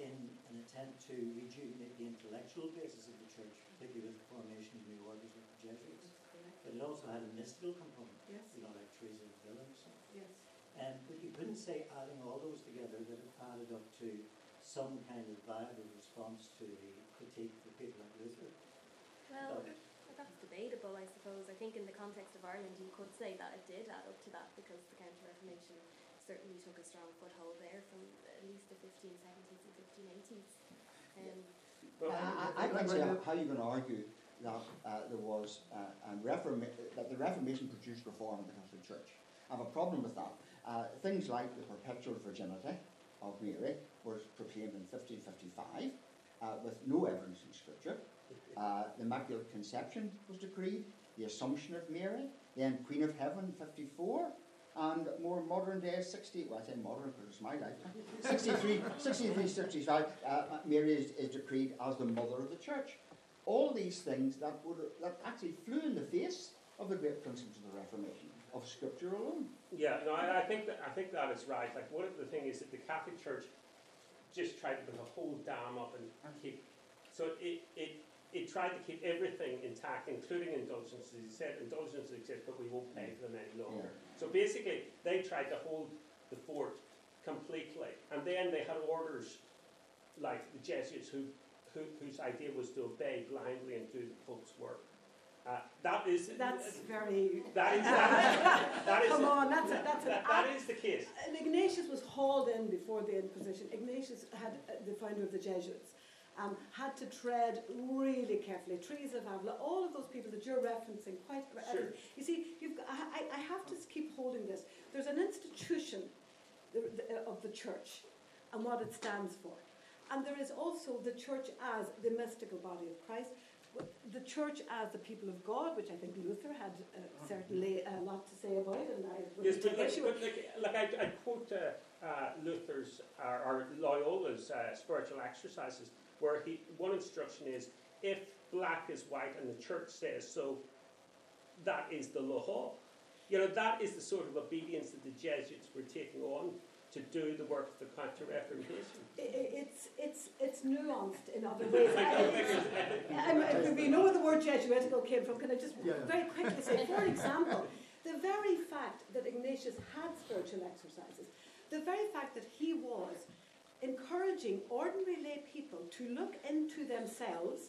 in an attempt to rejuvenate the intellectual basis of the church, particularly with the formation of new orders with the Jesuits. But it also had a mystical component, Yes, you know, like Teresa of Avila yes. Um, but you couldn't say adding all those together that it added up to some kind of viable response to the critique of people like Luther. Well, Okay. that's debatable, I suppose. I think in the context of Ireland, you could say that it did add up to that because the Counter Reformation certainly took a strong foothold there from at least the 1570s and 1580s. Um, Well, I, I, I can see how you're going to argue that uh, there was uh, a reforma- that the Reformation produced reform in the Catholic Church. I have a problem with that. Uh, things like the perpetual virginity of Mary was proclaimed in 1555 uh, with no evidence in Scripture. Uh, the Immaculate Conception was decreed, the Assumption of Mary, then Queen of Heaven 54, and more modern day 60, well I say modern because it's my lifetime, 63, 63 65, uh, Mary is, is decreed as the mother of the church. All these things that, would, that actually flew in the face of the great principles of the Reformation, of Scripture alone. Yeah, no, I, I think that I think that is right. Like of the thing is that the Catholic Church just tried to put a whole dam up and keep. So it it it tried to keep everything intact, including indulgences. He said indulgences exist, but we won't pay for them any longer. So basically, they tried to hold the fort completely, and then they had orders like the Jesuits who, who whose idea was to obey blindly and do the Pope's work. Uh, that is That's very. that is that, that is Come on, that's a, that's an that, that is the case. And Ignatius was hauled in before the Inquisition. Ignatius had uh, the founder of the Jesuits. Um, had to tread really carefully. Teresa of Avila, all of those people that you're referencing, quite. uh, Sure. you see, I, I- have to keep holding this. There's an institution the, of the church and what it stands for. And there is also the church as the mystical body of Christ, the church as the people of God, which I think Luther had uh, certainly a lot to say about, and I would Yes, but take like, issue with. like, like I, I quote uh, uh, Luther's or, or Loyola's uh, spiritual exercises, where he one instruction is if black is white and the church says so, that is the law. You know that is the sort of obedience that the Jesuits were taking on to do the work of the Counter Reformation. I- I- It's, it's, it's nuanced in other ways. I- it's- I'm- I- We know where the word Jesuitical came from. Can I just Yeah, yeah. very quickly say, for example, the very fact that Ignatius had spiritual exercises, the very fact that he was encouraging ordinary lay people to look into themselves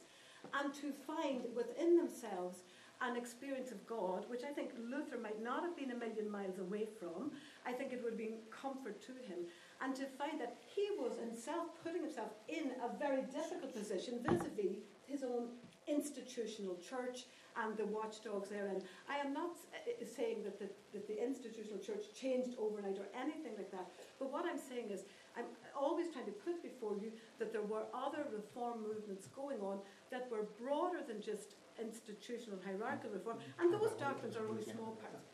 and to find within themselves an experience of God, which I think Luther might not have been a million miles away from. I think it would have been comfort to him. And to find that he was himself putting himself in a very difficult position vis a vis his own institutional church and the watchdogs therein. I am not uh, saying that the, that the institutional church changed overnight or anything like that, but what I'm saying is I'm always trying to put before you that there were other reform movements going on that were broader than just institutional hierarchical reform, and those doctrines are only small parts.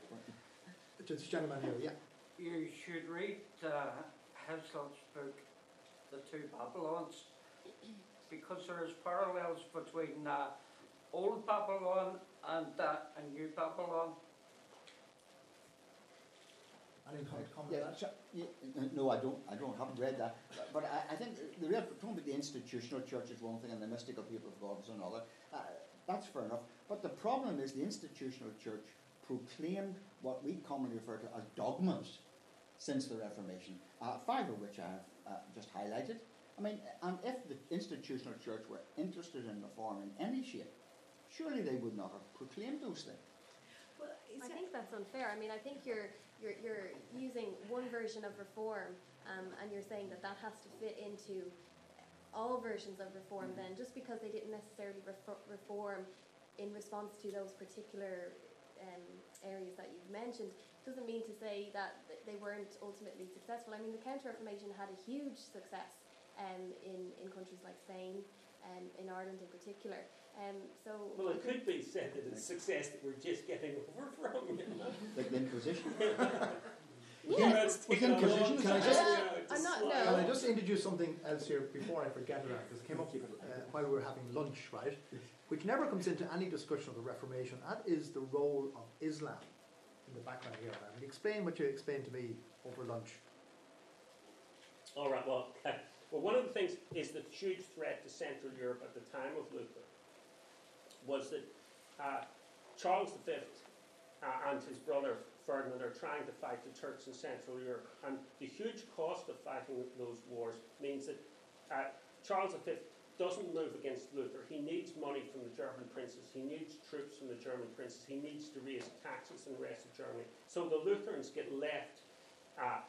Just gentleman here, yeah. You should read uh, Hislop's book, The Two Babylons, because there is parallels between uh, Old Babylon and, uh, and New Babylon. Any comment on Yeah, that? so, yeah, no, I don't, I don't, haven't read that. But I, I think the real, talking about the institutional church is one thing and the mystical people of God is another. Uh, that's fair enough. But the problem is the institutional church proclaimed what we commonly refer to as dogmas since the Reformation, uh, five of which I have uh, just highlighted. I mean, and if the institutional church were interested in reform in any shape, surely they would not have proclaimed those things. Well, I think that's unfair. I mean, I think you're you're, you're using one version of reform, um, and you're saying that that has to fit into all versions of reform. Then, just because they didn't necessarily refor- reform in response to those particular um, areas that you've mentioned, doesn't mean to say that they weren't ultimately successful. I mean, the Counter Reformation had a huge success um, in in countries like Spain, um, in Ireland in particular. Um, so Well, it could be said that it's success that we're just getting over from. You know? Like the Inquisition. You Yeah. know, it's With taken a Inquisition, long can I just- you I'm not- no. Can I just introduce something else here before I forget it, because it came up uh, while we were having lunch, right? Which never comes into any discussion of the Reformation. That is the role of Islam in the background here. And explain what you explained to me over lunch. All right, well, okay. well, one of the things is the huge threat to Central Europe at the time of Luther was that uh, Charles V uh, and his brother Ferdinand are trying to fight the Turks in Central Europe, and the huge cost of fighting those wars means that uh, Charles V doesn't move against Luther. He needs money from the German princes. He needs troops from the German princes. He needs to raise taxes in the rest of Germany. So the Lutherans get left uh,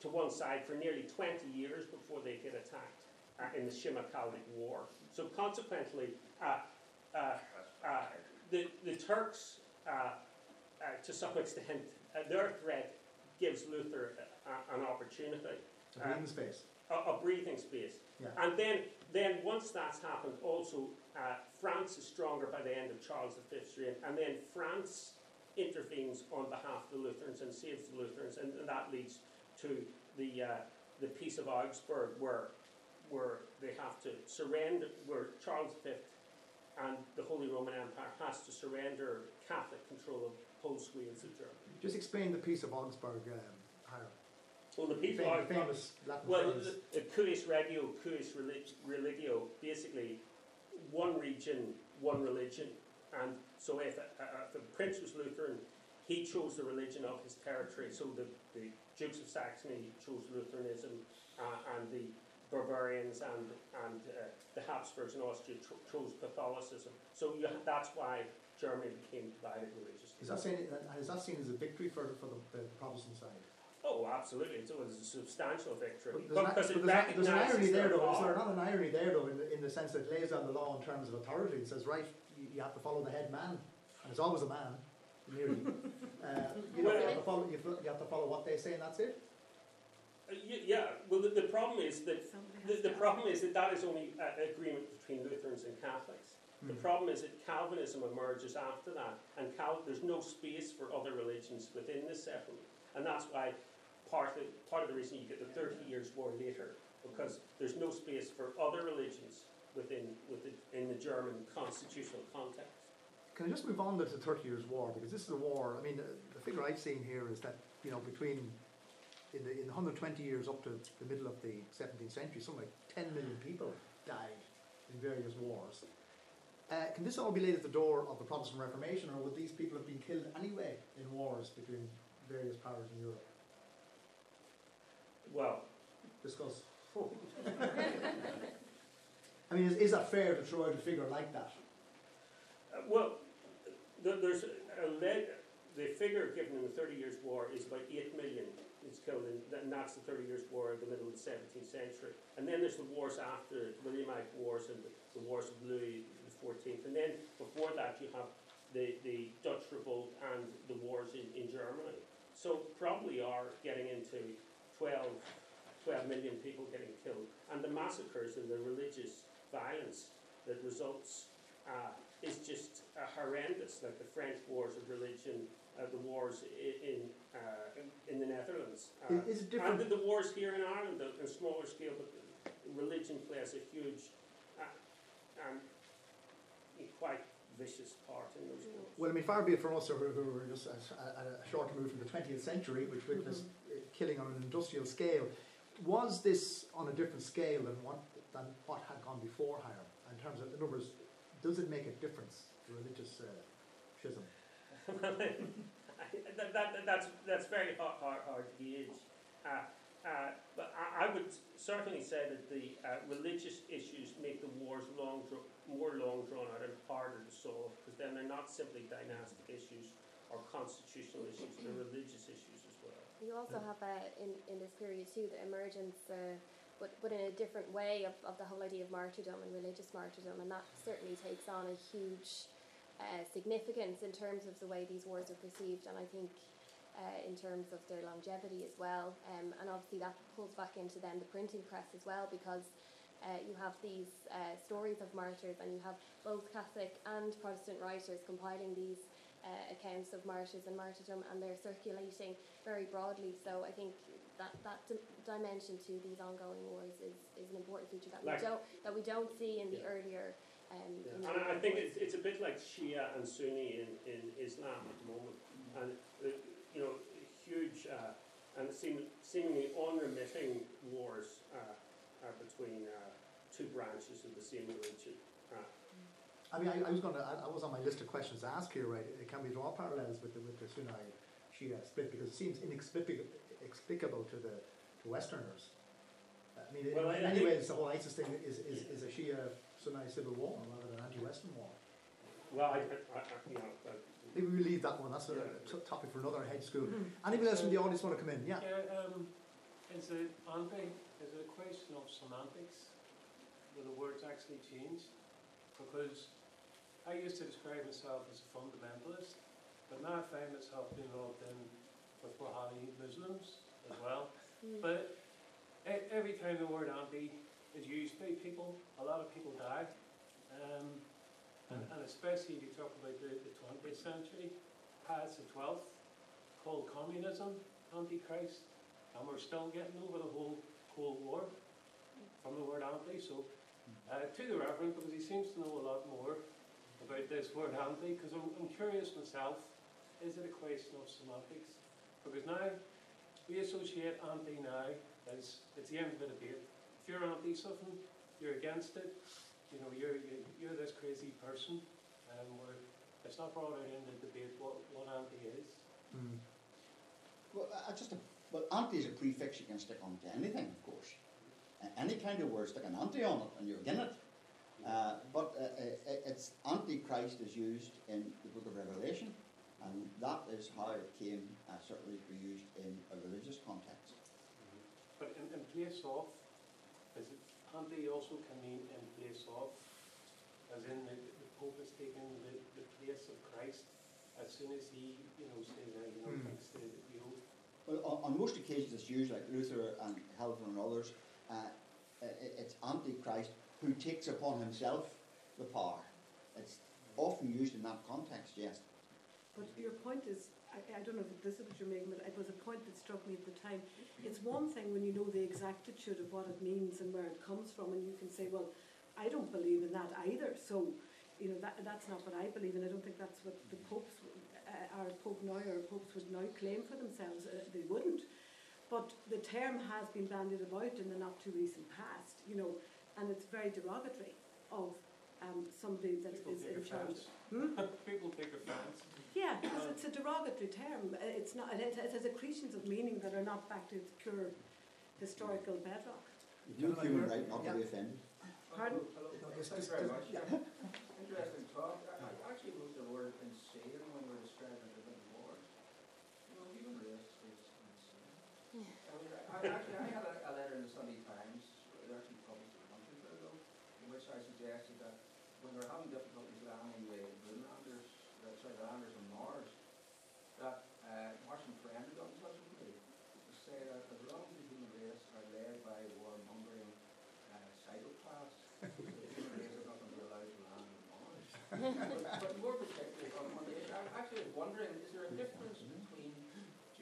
to one side for nearly 20 years before they get attacked uh, in the Schmalkaldic War. So consequently, uh, uh, uh, the, the Turks, uh, uh, to some extent, uh, their threat gives Luther uh, an opportunity. A breathing space. a, a breathing space. Yeah. And then, then once that's happened, also uh, France is stronger by the end of Charles V's reign, and then France intervenes on behalf of the Lutherans and saves the Lutherans, and, and that leads to the uh, the Peace of Augsburg, where where they have to surrender, where Charles V and the Holy Roman Empire has to surrender Catholic control of whole swathes of Germany. Just explain the Peace of Augsburg, um, Hiram. Well, the Peace of Fam- Augsburg. famous Latin Well, phrase. the, the cuius regio, cuius relig- religio, basically one region, one religion. And so if a, a, if a prince was Lutheran, he chose the religion of his territory. So the, the Dukes of Saxony chose Lutheranism, uh, and the Bavarians and, and uh, the Habsburgs in Austria cho- chose Catholicism. So you, that's why Germany became divided religiously. Is that seen, uh, is that seen as a victory for, for the, the Protestant side? Oh, absolutely. It was a substantial victory. But there's, an, but there's, there's an irony there, their though. Is there not an irony there, though, in the, in the sense that it lays down the law in terms of authority and says, right, you, you have to follow the head man, and it's always a man, nearly. uh, you, know, you, have to follow, you, have to- you have to follow what they say, and that's it. Uh, yeah, well, the, the problem is that the, the problem is that that is only uh, agreement between Lutherans and Catholics. The Hmm. problem is that Calvinism emerges after that, and Cal- there's no space for other religions within the settlement, and that's why part of part of the reason you get the Thirty Years' War later, because there's no space for other religions within within in the German constitutional context. Can I just move on to the Thirty Years' War because this is a war. I mean, the, the figure I've seen here is that you know between in the in 120 years up to the middle of the 17th century, something like 10 million people died in various wars. Uh, can this all be laid at the door of the Protestant Reformation, or would these people have been killed anyway in wars between various powers in Europe? Well, Discuss. I mean, is, is that fair to throw out a figure like that? Uh, well, th- there's a the figure given in the Thirty Years' War is about 8 million is killed, in, and that's the Thirty Years' War in the middle of the 17th century. And then there's the wars after, the Williamite Wars and the, the Wars of Louis XIV. And then before that, you have the, the Dutch Revolt and the wars in, in Germany. So probably are getting into 12, 12 million people getting killed. And the massacres and the religious violence that results uh, is just uh, horrendous, like the French wars of religion, uh, the wars in, uh, in, in the Netherlands. Uh, Is, is and the, wars here in Ireland, on a smaller scale, but religion plays a huge uh, and quite vicious part in those wars. Well, I mean, far be it from us who, who were just a, a, a short move from the 20th century, which witnessed uh, killing on an industrial scale. Was this on a different scale than what, than what had gone before Hiram? In terms of the numbers, does it make a difference, the religious uh, schism? Well, that, that, that's, that's very hard, hard, hard to gauge. Uh, uh, but I, I would certainly say that the uh, religious issues make the wars long, dra- more long drawn out and harder to solve because then they're not simply dynastic issues or constitutional issues, they're religious issues as well. You also have uh, in, in this period too the emergence, uh, but, but in a different way, of, of the whole idea of martyrdom and religious martyrdom, and that certainly takes on a huge uh, significance in terms of the way these wars are perceived, and I think uh, in terms of their longevity as well. Um, and obviously that pulls back into then the printing press as well, because uh, you have these uh, stories of martyrs, and you have both Catholic and Protestant writers compiling these uh, accounts of martyrs and martyrdom, and they're circulating very broadly. So I think that that di- dimension to these ongoing wars is, is an important feature that Like- we don't that we don't see in the Yeah. earlier. Um, the And I- I think it's, it's a bit like Shia and Sunni in, in Islam at the moment. And, uh, you know, huge uh, and seem, seemingly unremitting wars between uh, two branches of the same religion. Uh, I mean, I, I was going to, I, I was on my list of questions to ask here, right? It Can we draw parallels with the, with the Sunni Shia split because it seems inexplicable explicable to the to Westerners. I mean, in- Well, in I many think- ways, the whole ISIS thing is, is, is a Shia Sunni civil war rather than an anti-Western war. well, I, I, I, you know, Maybe we leave that one. That's a Yeah. t- topic for another hedge school. Anybody else from the audience want to come in? Yeah. um, is it, Andre, is it a question of semantics? Will the words actually change? Because I used to describe myself as a fundamentalist, but now I find myself being involved in with Wahhabi Muslims as well. Mm. But every time the word anti is used by people, a lot of people die. Um, and, and especially if you talk about the, the 20th century, past the 12th, called communism, antichrist, and we're still getting over the whole Cold War from the word anti. So, uh, to the Reverend, because he seems to know a lot more about this word anti, because I'm, I'm curious myself, is it a question of semantics? Because now, we associate anti now as it's the end of the debate. If you're anti something, you're against it, you know, you're, you're, you're this crazy person, and we're, it's not brought out in the debate what, what anti is. Mm. Well, I I just, well, anti is a prefix you can stick onto anything, of course. A- Any kind of word, stick an anti on it, and you're in it. Uh, but uh, uh, it's Antichrist is used in the book of Revelation, and that is how it came uh, certainly to be used in a religious context. But in, in place of, is it, anti also can mean in place of, as in the, the Pope is taking the, the place of Christ as soon as he, you know, says, uh, you know, takes the, the oath. Well, on, on most occasions it's used like Luther and Calvin and others. Uh, it's Antichrist who takes upon himself the power. It's often used in that context, yes. But your point is, I, I don't know if this is what you're making, but it was a point that struck me at the time. It's one thing when you know the exactitude of what it means and where it comes from, and you can say, well, I don't believe in that either. So, you know, that, that's not what I believe in. I don't think that's what the popes, uh, our pope now, or popes would now claim for themselves. Uh, they wouldn't. But the term has been bandied about in the not too recent past, you know, and it's very derogatory of um, somebody that People is in charge. offense. Hmm? People take offense. Yeah, because it's a derogatory term. Uh, It's not. It has, it has accretions of meaning that are not back to its pure historical bedrock. It's no human right not to be offended. Pardon? No, just- Thanks just- very much. yeah. Interesting talk. I, I actually used the word insane when we were describing the Living Wars. You know, human race is insane. Actually, I had a, a letter in the Sunday Times, it actually published a month or ago, in which I suggested that when they're having difficulties landing the Moonlanders, uh, sorry, the landers on Mars, that uh, Martian friend had got in touch with me to say that as long as the human race are led by warmongering uh, psychopaths, the human race is not going to be allowed to land on Mars. but, but more particularly on, on the issue, I actually was wondering, is there a difference between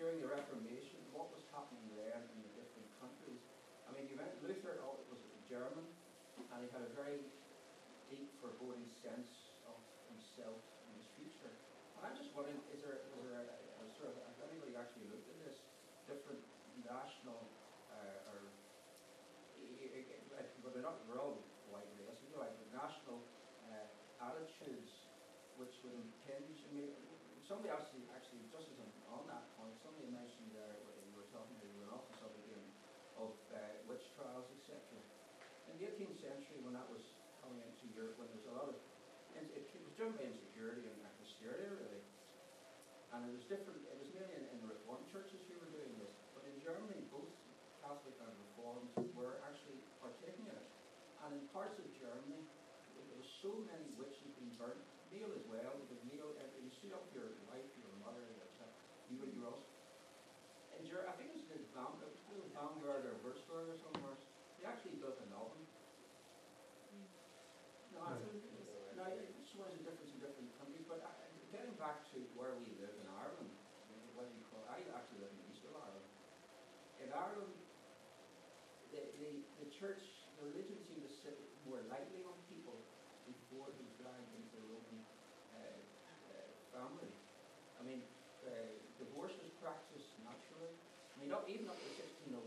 during the Reformation, what was happening then in the different countries? I mean, you went, Luther oh, was German, and he had a very deep foreboding sense of himself and his future. And I'm just wondering, is there, was there a, a sort of, has anybody actually looked at this different national, uh, or, but they're not, we're white race, you know, like national uh, attitudes which would impinge, I mean, somebody actually, actually, just as on, on that point, somebody mentioned there, when you were talking to you off the subject again, of uh, witch trials, etc. In the 18th century, when that was Europe, when there was a lot of, it, was driven by insecurity and hysteria, really. And it was different, it was mainly in, in Reformed churches who were doing this. But in Germany, both Catholic and Reformed were actually partaking in it. And in parts of Germany, there was so many witches being burnt. Neil as well, because Neil, uh, you stood up your wife, your mother, etc. You and your else. In Ger- I think it was in Bam- it was either Bamberg or Würzburg or somewhere. They actually built an oven. No, I think, no, it's one of the difference in different countries, but I, getting back to where we live in Ireland, I mean, what do you call, I actually live in East of Ireland. In Ireland, the, the, the church, the religion seemed to sit more lightly on people before it was dragged into the Roman uh, uh, family. I mean, uh, divorce was practiced naturally. I mean, not, even up to 1601,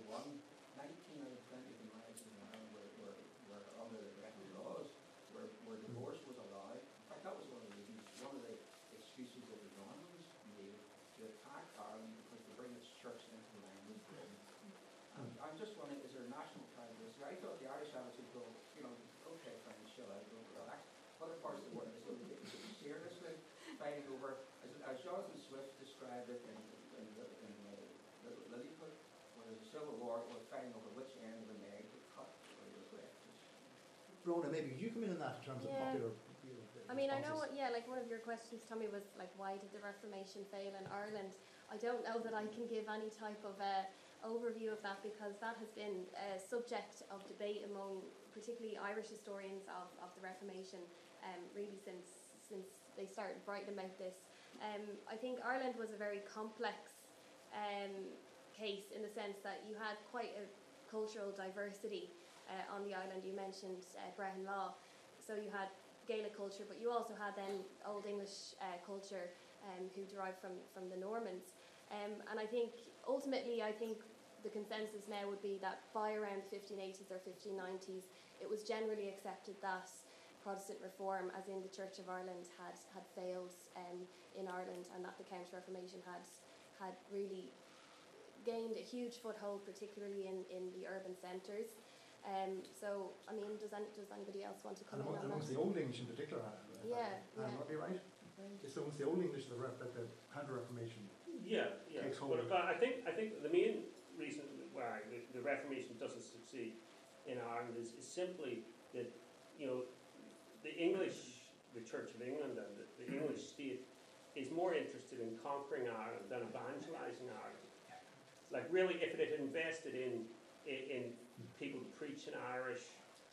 19 out of 20 of the marriages in Ireland were, were, were under the British laws, where, where divorce was allowed. In fact, that was one of the reasons, one of the excuses of the Normans made to attack Ireland because to bring its church into line with Britain. And I'm just wondering, is there a national candidacy? I thought the Irish attitude go, you know, okay, fine, chill out, don't relax. Other parts of the world, they take it seriously, fighting over, as, as Jonathan Swift described it in, in, in uh, Little Lilliput, when there's a civil war, we're fighting over which end of an egg to cut. or the left. Bronagh, maybe you come in on that in terms of Yeah. popular. you know, I mean, I know, what, yeah, like one of your questions, Tommy, was like, why did the Reformation fail in Ireland? I don't know that I can give any type of uh, overview of that because that has been a subject of debate among particularly Irish historians of, of the Reformation um, really since since they started writing about this. Um, I think Ireland was a very complex um, case in the sense that you had quite a cultural diversity uh, on the island. You mentioned uh, Brehon Law, so you had Gaelic culture, but you also had then Old English uh, culture um, who derived from, from the Normans. Um, and I think ultimately, I think the consensus now would be that by around the 1580s or 1590s, it was generally accepted that Protestant reform, as in the Church of Ireland, had, had failed um, in Ireland and that the Counter Reformation had, had really gained a huge foothold, particularly in, in the urban centres. Um, so, I mean, does, any, does anybody else want to And come in among, on amongst that? the Old English in particular, Yeah, uh, yeah. would be right? It's amongst the Old English that the, rep- that the Counter-Reformation Yeah, yeah. Takes hold. But, but I think I think the main reason why the, the Reformation doesn't succeed in Ireland is, is simply that you know the English, the Church of England and the, the English state is more interested in conquering Ireland than evangelizing Ireland. Like really, if it had invested in in, in people preaching Irish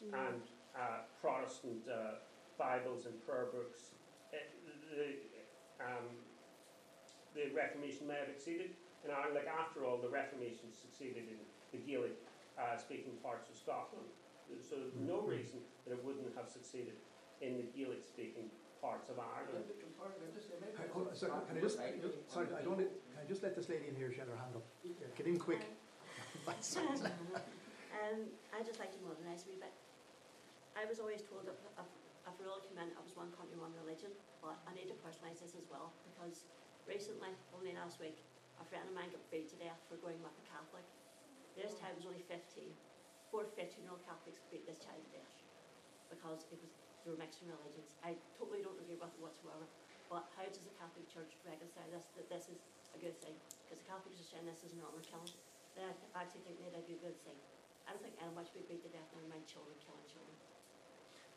Mm. and uh, Protestant uh, Bibles and prayer books, eh, the um, the Reformation may have succeeded. in Ireland. Like after all, the Reformation succeeded in the Gaelic uh, speaking parts of Scotland. So there's no reason that it wouldn't have succeeded in the Gaelic speaking parts of Ireland. Hold sorry, can I just, sorry, I don't, can I just let this lady in here, she had her hand up. Yeah, Get in quick. um, I just like to modernise a wee bit. I was always told that if, if a rule came in, it was one country, one religion, but I need to personalise this as well because recently, only last week, a friend of mine got beat to death for going with a Catholic. This child was only 15. Four 15 year old Catholics beat this child to death because it was they were mixing religions. I totally don't agree with it whatsoever. But how does the Catholic Church reconcile this? That this is a good thing? Because the Catholics are saying this is an honour killing. They actually think they do a good thing. I don't think anyone should be beat to death, never mind children killing children.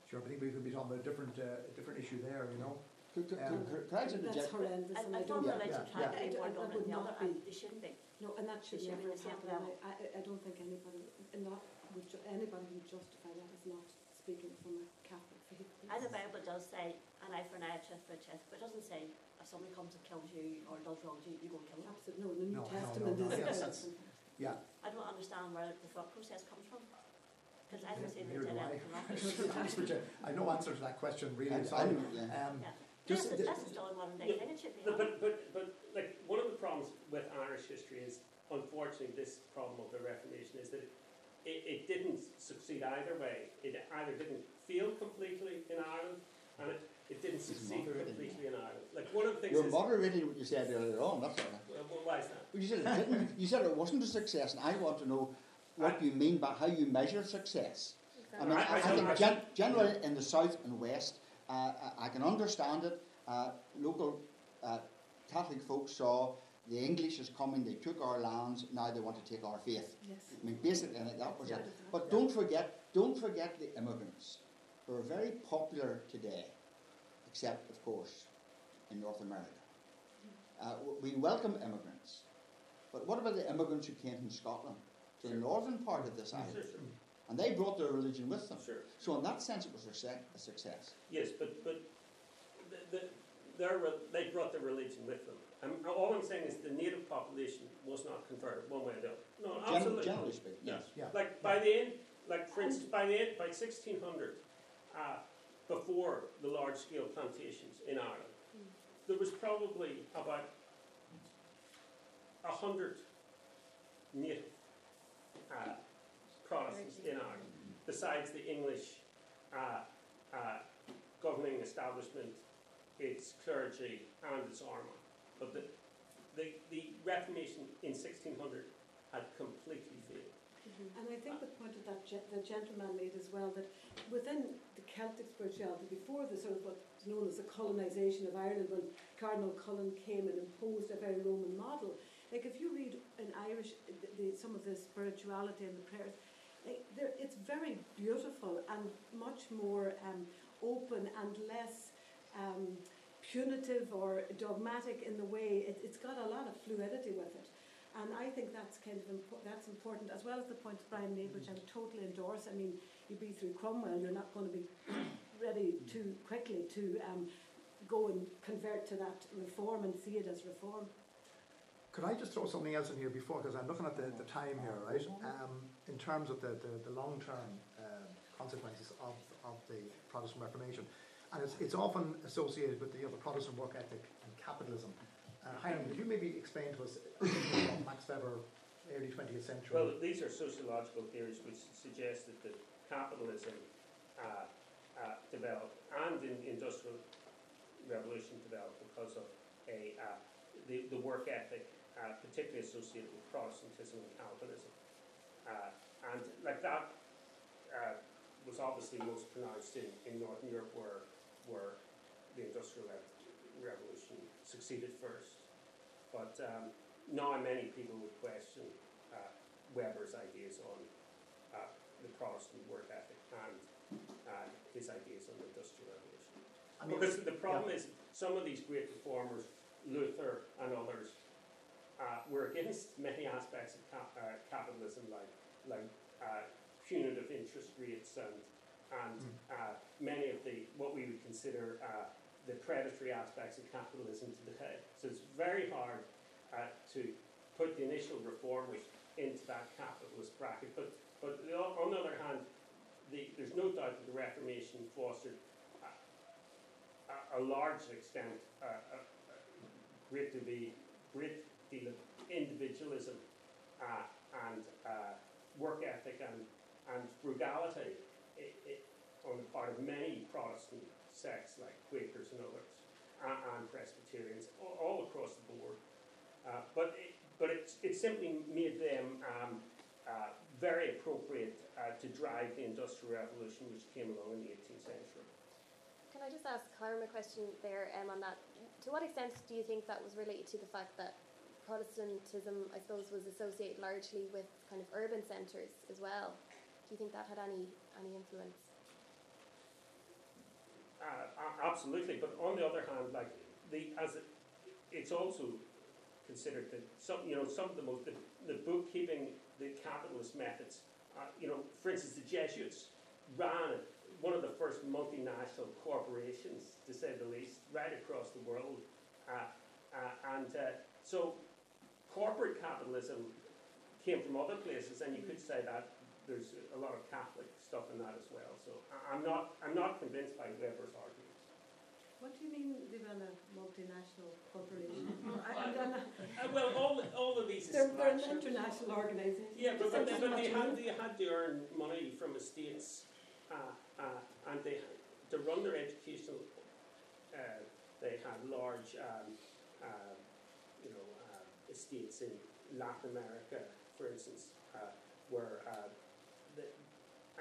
Sure, I think we could be talking about a different, uh, different issue there, you know? Could, could, Um, could, could I That's interject? horrendous, And and I I don't, thought Yeah, yeah, tried yeah. to be I don't- that would the not other, be. they shouldn't be. no, and that should It should never be the same happen. I, I, I don't think anybody, and not, would ju- anybody would justify that as not speaking from a Catholic faith. And the Bible does say an eye for an eye, a tooth for a tooth, but it doesn't say if somebody comes and kills you or does wrong to you, you go and kill them. Absolutely, no, the New No, no, Testament no, no, is yes, that's- Yeah, I don't understand where the thought process comes from. Because I Yeah, don't see they neither I. anything wrong. Thanks, Richard. I have no answer to that question, really, I- I sorry. yeah. Um, Yeah. just, This is, the- this is still a modern day Yeah, thing, it should be. But, but, but, but like one of the problems with Irish history is, unfortunately, this problem of the Reformation is that it, it, it didn't succeed either way. It either didn't fail completely in Ireland, and it, it didn't succeed completely in Ireland. Like one of the things You're is, moderating what you said earlier on, that's all. well, well, why is that? Well, you said it didn't. You said it wasn't a success, and I want to know what you mean by how you measure success. I mean, I- I, I I think gen- generally in the south and west, uh, I I can understand it. Uh, local uh, Catholic folks saw the English is coming, they took our lands, now they want to take our faith. Yes. I mean, basically, and that was it. Yeah. But don't forget, don't forget the immigrants who are very popular today, except, of course, in North America. Uh, we welcome immigrants, but what about the immigrants who came from Scotland to the northern part of this island? Sure, sure, And they brought their religion with them. sure. So, in that sense, it was a success. Yes, but, but the, the, they brought their religion with them. And all I'm saying is the native population was not converted one way or the other. No, Gen- absolutely. generally speaking, yes. Yeah. Like by the end, like for instance, by the end, by 1600, uh, before the large scale plantations in Ireland, there was probably about a hundred native uh, Protestants in Ireland, besides the English uh, uh, governing establishment, its clergy, and its army. But the, the, the Reformation in 1600 had completely failed. And I think the point that that ge- the gentleman made as well, that within the Celtic spirituality, before the sort of what's known as the colonisation of Ireland, when Cardinal Cullen came and imposed a very Roman model, like if you read in Irish the, the, some of the spirituality and the prayers, like it's very beautiful and much more um, open and less um, punitive or dogmatic in the way. It, it's got a lot of fluidity with it. And I think that's kind of impo- that's important, as well as the points Brian made, which I would totally endorse. I mean, you be through Cromwell, you're not going to be ready too quickly to um, go and convert to that reform and see it as reform. Could I just throw something else in here before, because I'm looking at the, the time here, right? Um, in terms of the, the, the long-term uh, consequences of, of the Protestant Reformation. And it's, it's often associated with the, you know, the Protestant work ethic and capitalism. Uh, Hiram, could you maybe explain to us Max Weber, early 20th century? Well, these are sociological theories which suggest that capitalism uh, uh, developed and the industrial revolution developed because of a uh, the, the work ethic, uh, particularly associated with Protestantism and Calvinism. Uh, and like that, was obviously most pronounced in, in Northern Europe, where, where the Industrial Revolution succeeded first. But um, now many people would question uh, Weber's ideas on uh, the Protestant work ethic and uh, his ideas on the Industrial Revolution. I mean, because the problem is, some of these great reformers, Luther and others, uh, were against many aspects of cap- uh, capitalism, like like uh, punitive interest rates and and Mm. many of the what we would consider uh, the predatory aspects of capitalism to the head. So it's very hard uh, to put the initial reformers into that capitalist bracket. But but on the other hand, the, there's no doubt that the Reformation fostered a, a, a large extent uh, a, a great to be great deal of individualism uh, and uh, work ethic and, and frugality i i on the part of many Protestant sects like Quakers and others and, and Presbyterians all, all across the board. Uh, but it, but it, it simply made them um, uh, very appropriate uh, to drive the Industrial Revolution which came along in the 18th century. Can I just ask Hiram a question there um, on that? To what extent do you think that was related to the fact that Protestantism, I suppose, was associated largely with kind of urban centres as well? Do you think that had any any influence? Uh, absolutely, but on the other hand, like the as it, it's also considered that some you know some of the most the, the bookkeeping, the capitalist methods. Uh, you know, for instance, the Jesuits ran one of the first multinational corporations, to say the least, right across the world, uh, uh, and uh, so corporate capitalism came from other places, and you could say that there's a lot of Catholic stuff in that as well. So I- I'm not, I'm not convinced by Weber's arguments. What do you mean they run a multinational corporation? I, I don't know. Uh, well, all, all of these They're, they're an international organisation. Yeah, but, but, they, but they, had, they had to earn money from estates, uh, uh, and they to run their educational. Uh, they had large, um, uh, you know, uh, estates in Latin America, for instance, uh, where uh, the,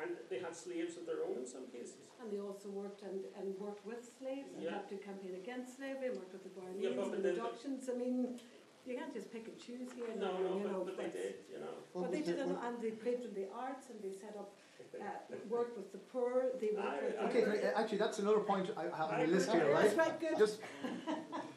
and they had slaves of their own in some cases. And they also worked and, and worked with slaves and Yeah. had to campaign against slavery, and worked with the Yeah, Guaranians but- but and the- the Reductions. I mean, you can't just pick and choose here. No, no, you know, but, but they did, you know. Well, But they did, and, with- and they patroned the arts, and they set up, They- uh, worked with the poor. They worked with. I- Okay, right, uh, actually, that's another point I have on the list agree. here, That's right? right, good. Just,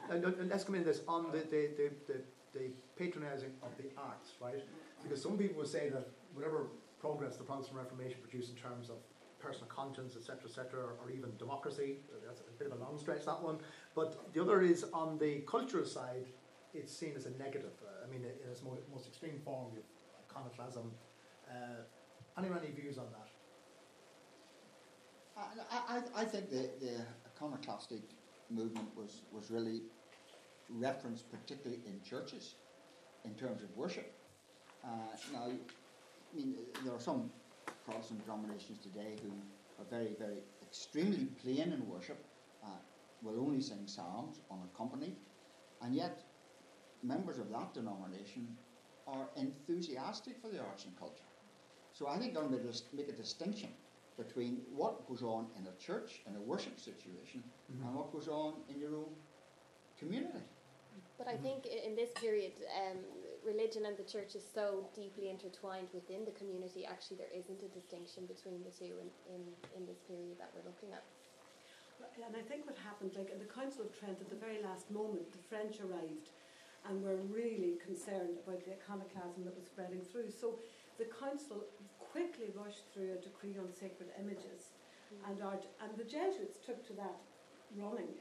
and, and let's come in this on the, the, the, the, the patronising of the arts, right? Because some people would say that whatever progress the Protestant Reformation produced in terms of personal conscience, etc., etc., or, even democracy, uh, that's a bit of a long stretch, that one. But the other is on the cultural side, it's seen as a negative. Uh, I mean, in its most, most extreme form, iconoclasm. Uh, any, any views on that? I, I, I think the, the iconoclastic movement was, was really referenced particularly in churches in terms of worship. Uh, now, I mean, there are some Protestant denominations today who are very, very extremely plain in worship, uh, will only sing psalms unaccompanied, and yet members of that denomination are enthusiastic for the arts and culture. So I think there to make a distinction between what goes on in a church, in a worship situation, Mhm. and what goes on in your own community. But I think in this period, um, religion and the church is so deeply intertwined within the community. Actually, there isn't a distinction between the two in, in, in this period that we're looking at. And I think what happened, like in the Council of Trent, at the very last moment, the French arrived and were really concerned about the iconoclasm that was spreading through. So the council quickly rushed through a decree on sacred images, mm. and art, and the Jesuits took to that running.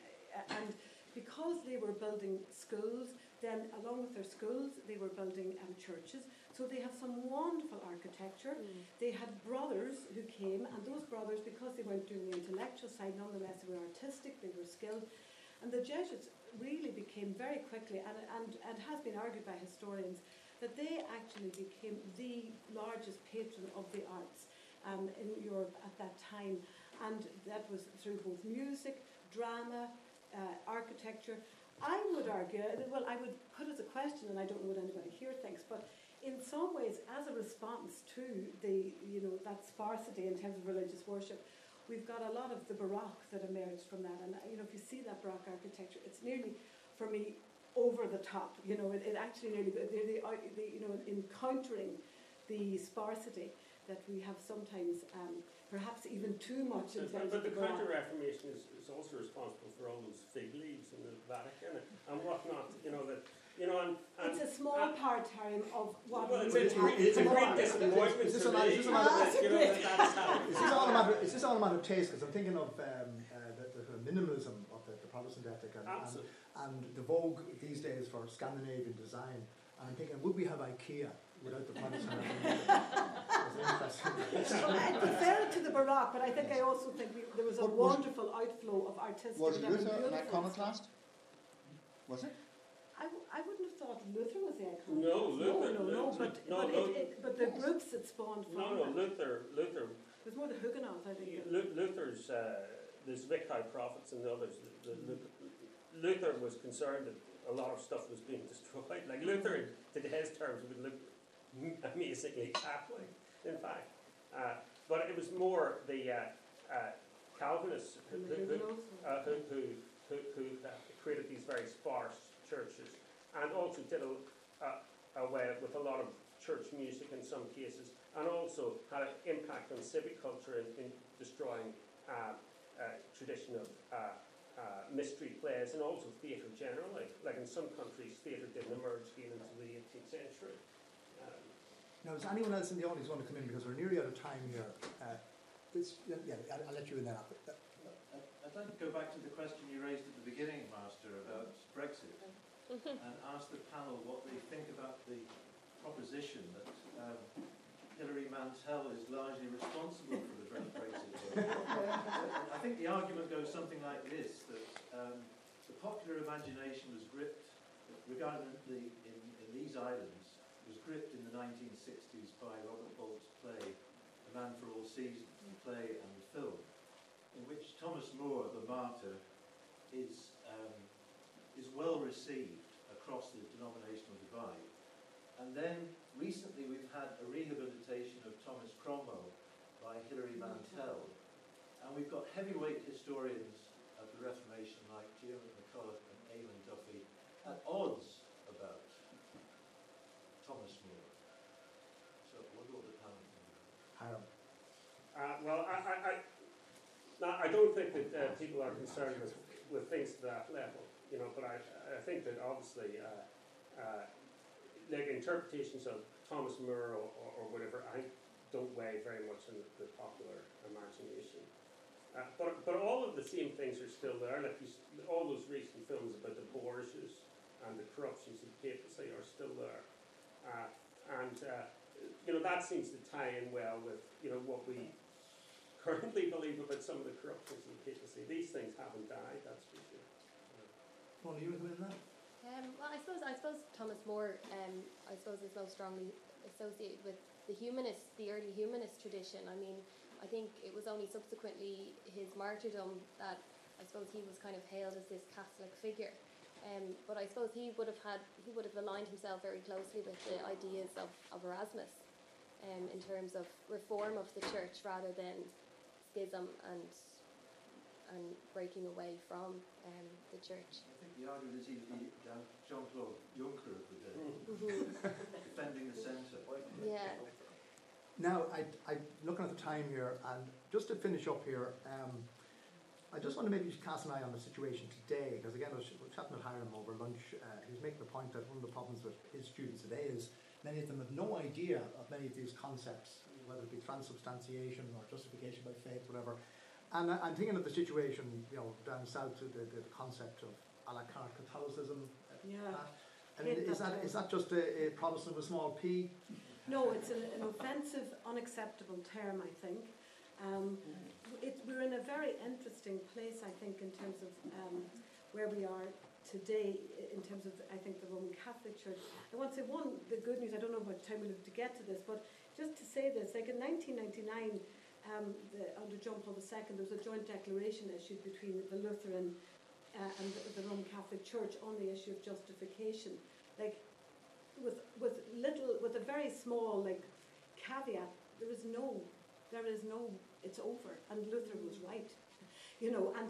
And because they were building schools, then along with their schools, they were building um, churches. So they have some wonderful architecture. They had brothers who came, and those brothers, because they weren't doing the intellectual side, nonetheless they were artistic, they were skilled. And the Jesuits really became very quickly, and, and, and has been argued by historians, that they actually became the largest patron of the arts um, in Europe at that time. And that was through both music, drama, uh, architecture. I would argue, well, I would put as a question, and I don't know what anybody here thinks, but in some ways, as a response to the, you know, that sparsity in terms of religious worship, we've got a lot of the Baroque that emerged from that. And, you know, if you see that Baroque architecture, it's nearly, for me, over the top. You know, it, it actually nearly, the, the, you know, encountering the sparsity that we have sometimes, um, perhaps even too much in terms But, but of the the Counter-Reformation is, is also responsible for all those fig leaves in the Vatican and whatnot, you know, that, you know, and... and It's a small part, Harry, of what Well, we it's, it's, would a- it's a great tomorrow. disappointment Is this to a matter- is this a matter- that, you know, that's this all a matter? Is this all a matter of taste? Because I'm thinking of um, uh, the, the minimalism of the, the Protestant ethic and, and, and the vogue these days for Scandinavian design. And I'm thinking, would we have IKEA without the Protestant Reformation? It's interesting. Well, I prefer it to the Baroque, but I think I also think we, there was a What was- wonderful outflow of artistic Was Luther an iconoclast? Was it? I, w- I wouldn't have thought Luther was the iconoclast. No, Luther- No, no, no, Luther- but, no, but, no. it, it, but the groups that spawned from No, no, that. Luther, Luther, It was more the Huguenots, I think. Lu- Luther's, uh, there's Zwickau prophets and others. The- the- Luther was concerned that a lot of stuff was being destroyed. Like Luther, in today's terms, would look amazingly Catholic, in fact. Uh, but it was more the uh, uh, Calvinists who, who, who, uh, who, uh, created these very sparse churches and also did away with a lot of church music in some cases and also had an impact on civic culture in, in destroying uh, uh, tradition of uh, uh, mystery plays and also theatre generally. Like in some countries, theatre didn't emerge again until the 18th century. Now, is anyone else in the audience want to come in because we're nearly out of time here? Uh, this, yeah, yeah, I'll, I'll let you in there. Uh, I'd like to go back to the question you raised at the beginning, Master, about Brexit, and ask the panel what they think about the proposition that um, Hilary Mantel is largely responsible for the Brexit. I think the argument goes something like this, that um, the popular imagination was gripped, regarding the, in, in these islands, was gripped in the 1960s by Robert Bolt's play, A Man for All Seasons, the play and film in which Thomas More, the martyr, is, um, is well received across the denominational divide. And then recently we've had a rehabilitation of Thomas Cromwell by Hilary Mantel, and we've got heavyweight historians of the Reformation like Diarmaid MacCulloch and Eamon Duffy at odds about Thomas More. So what will the panel think? Hiram. Uh, well, I, I, I, no, I don't think that uh, people are concerned with, with things to that level, you know, but I, I think that obviously, uh, uh, like interpretations of Thomas More or, or, or whatever, I don't weigh very much in the, the popular imagination. Uh, but, but all of the same things are still there, like you, all those recent films about the Borgias and the corruptions of the papacy are still there. Uh, and, uh, you know, that seems to tie in well with, you know, what we currently believe about some of the corruptions of the papacy. These things haven't died, that's for sure. Paul, you want to come in? Um, well, I suppose I suppose Thomas More, um, I suppose is most strongly associated with the humanist, the early humanist tradition. I mean, I think it was only subsequently his martyrdom that I suppose he was kind of hailed as this Catholic figure. Um, but I suppose he would have had he would have aligned himself very closely with the ideas of, of Erasmus, um, in terms of reform of the church rather than schism and and breaking away from um, the church. I think the argument is he's the Jean- Jean-Claude Juncker of the day, Mhm. defending the centre. Yeah. Now, I, I'm looking at the time here, and just to finish up here, um, I just want to maybe cast an eye on the situation today, because again, I was, was chatting with Hiram over lunch. Uh, he was making the point that one of the problems with his students today is many of them have no idea of many of these concepts, whether it be transubstantiation or justification by faith, whatever. And I, I'm thinking of the situation, you know, down south, the, the, the concept of a la carte Catholicism. uh, Yeah. I mean, is that is that just a, a Protestant with a small p? No, it's an, an offensive, unacceptable term, I think. Um, it, we're in a very interesting place, I think, in terms of um, where we are today, in terms of, I think, the Roman Catholic Church. I want to say one, the good news, I don't know how much time we'll have to get to this, but just to say this, like in 1999, um, the, under John Paul II, there was a joint declaration issued between the Lutheran uh, and the, the Roman Catholic Church on the issue of justification. Like, with, with little, with a very small, like, caveat, there is no, there is no, it's over, and Luther was right, you know, and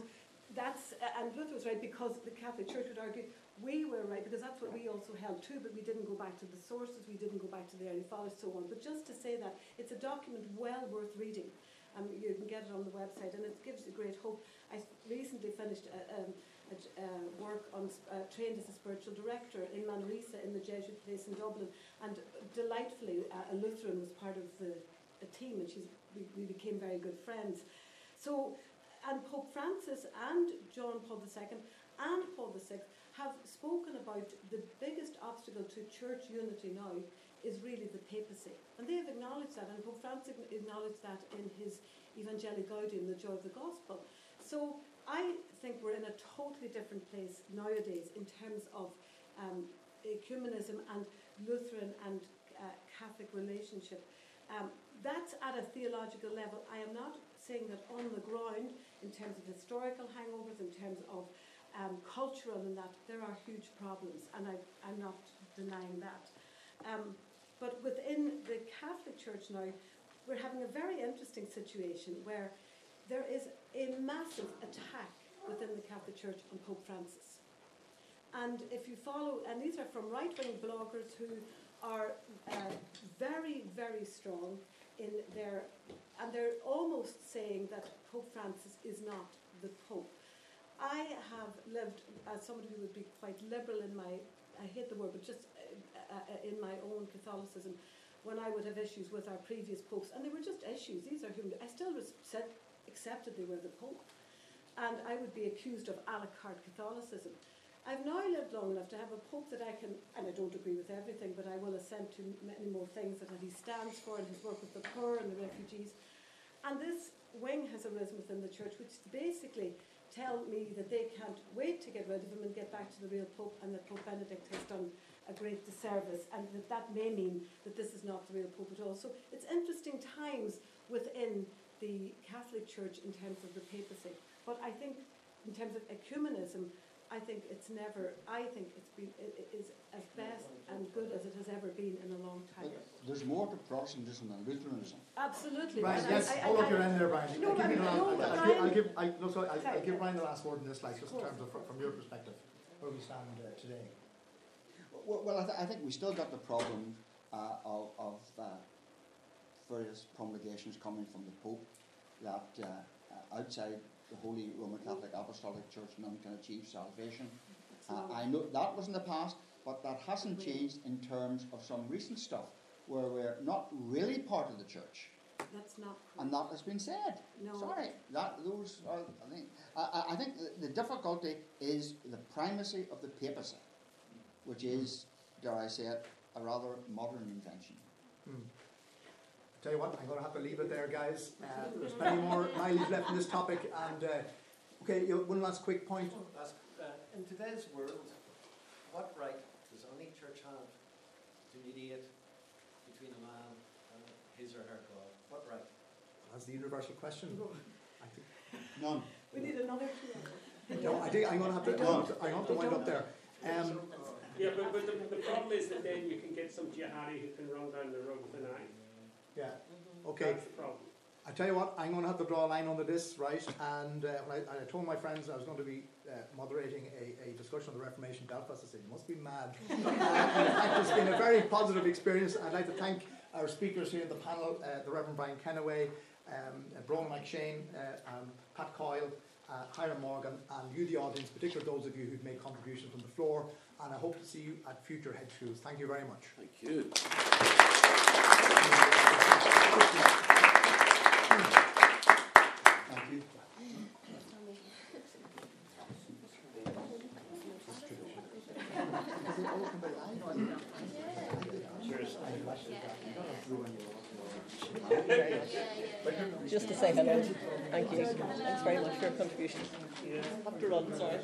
that's, and Luther was right because the Catholic Church would argue we were right because that's what we also held too, but we didn't go back to the sources, we didn't go back to the early fathers, so on. But just to say that it's a document well worth reading. Um, you can get it on the website, and it gives you great hope. I recently finished a, um, a, a work on uh, trained as a spiritual director in Manresa in the Jesuit place in Dublin, and delightfully, uh, a Lutheran was part of the team, and she's, we, we became very good friends. So, and Pope Francis and John Paul II and Paul VI have spoken about the biggest obstacle to church unity now is really the papacy. And they have acknowledged that, and Pope Francis acknowledged that in his Evangelii Gaudium, the joy of the gospel. So I think we're in a totally different place nowadays in terms of um, ecumenism and Lutheran and uh, Catholic relationship. Um, that's at a theological level. I am not saying that on the ground, in terms of historical hangovers, in terms of um, cultural and that, there are huge problems, and I, I'm not denying that. Um, but within the Catholic Church now, we're having a very interesting situation where there is a massive attack within the Catholic Church on Pope Francis. And if you follow, and these are from right wing bloggers who are uh, very, very strong in their, and they're almost saying that Pope Francis is not the Pope. I have lived as somebody who would be quite liberal in my, I hate the word, but just uh, uh, in my own Catholicism, when I would have issues with our previous popes, and they were just issues. These are human. I still said, accepted they were the pope, and I would be accused of a la carte Catholicism. I've now lived long enough to have a pope that I can, and I don't agree with everything, but I will assent to many more things that he stands for and his work with the poor and the refugees. And this wing has arisen within the church, which basically tell me that they can't wait to get rid of him and get back to the real Pope, and that Pope Benedict has done a great disservice, and that that may mean that this is not the real Pope at all. So it's interesting times within the Catholic Church in terms of the papacy. But I think, in terms of ecumenism, I think it's never, I think it's been, it is as best and good as it has ever been in a long time. But there's more to Protestantism than Lutheranism. Absolutely. Brian, yes, I, I, hold up your end there, Brian. No, I'll, give no, I'll, I'll, give, I'll, give, I, no, sorry, I'll, I'll give Brian the last word in this, like, just in terms of, from your perspective, where we stand uh, today. Well, well I, th- I, think we still got the problem uh, of, of uh, various promulgations coming from the Pope that uh, outside the Holy Roman Catholic Apostolic Church, none can achieve salvation. Uh, I know that was in the past, but that hasn't changed in terms of some recent stuff where we're not really part of the church. That's not. And that has been said. No. Sorry, that those are. I think. I, I think the, the, difficulty is the primacy of the papacy, which is, dare I say it, a rather modern invention. Hmm. Tell you what, I'm going to have to leave it there, guys. Uh, there's plenty more mileage left in this topic. And uh, okay, you know, one last quick point. Ask, uh, in today's world, what right does any church have to mediate between a man and his or her God? What right? That's the universal question. I think none. We need another two. no, I think I'm going to have to. I'm going to wind up there. Um, yeah, but, but the, the problem is that then you can get some jihadi who can run down the road with an eye. Yeah. Okay. I tell you what, I'm going to have to draw a line under this, right? And uh, when I, I, told my friends I was going to be uh, moderating a, a, discussion on the Reformation Belfast, I said, "You must be mad." uh, in fact, it's been a very positive experience. I'd like to thank our speakers here in the panel: uh, the Reverend Brian Kennaway, um, Bron McShane, uh, um, Pat Coyle, uh, Hiram Morgan, and you, the audience, particularly those of you who've made contributions from the floor. And I hope to see you at future hedge schools. Thank you very much. Thank you. Just to say hello. Thank you. Thanks very much for your contribution. Have to run, sorry.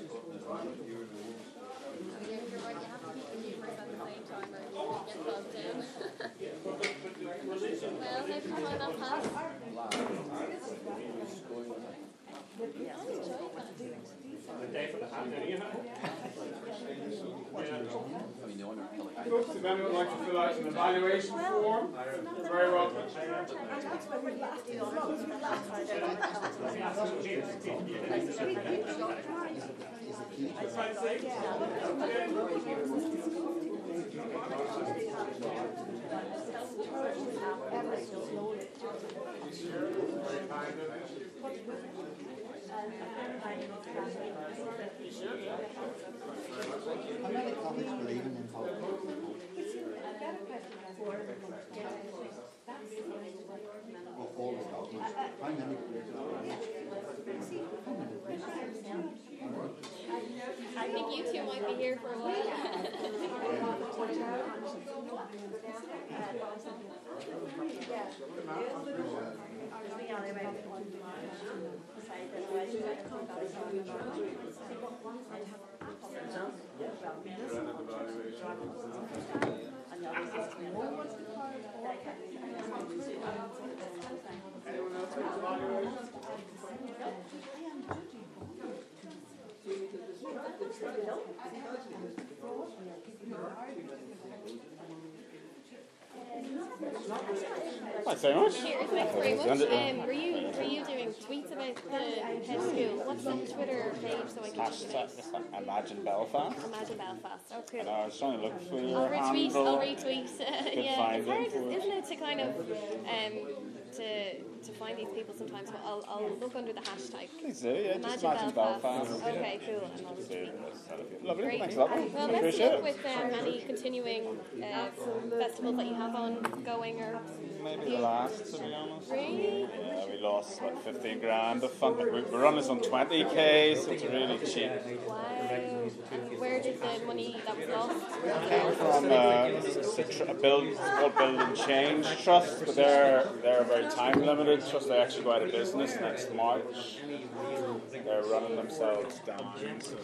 The day for the hand, you know? I mean, the owner, like, if anyone would like to fill out an evaluation form, very welcome. How many Catholics believe in infallible? Well, all the dogmas. How many believe I think you two might be here for a while. Anyone else evaluation? Thanks very much. Thanks very much. Um, were you were you doing tweets about the hedge school? What's the Twitter page so I can Hashtag Imagine Belfast. imagine Belfast? Oh, cool. And I was trying to look for I'll retweet. handle. I'll retweet. Yeah, it's hard, isn't it, to kind of um, to to find these people sometimes. But I'll, I'll look under the hashtag. Please do, yeah, just Imagine Belfast. Okay, cool. And I'll Do Lovely, Great. thanks a lot. Well, best of Appreciate luck it. with um, any continuing uh, festivals that you have on going or. Maybe the last, to be honest. Really? Yeah, we lost like 15 grand of funding. We we run this on 20k, so it's really cheap. Wow. And where did the money that was lost? came from uh, a, build, it's called Build and Change Trust, but they're they're a very time limited trust. They actually go out of business next March. They're running themselves down. So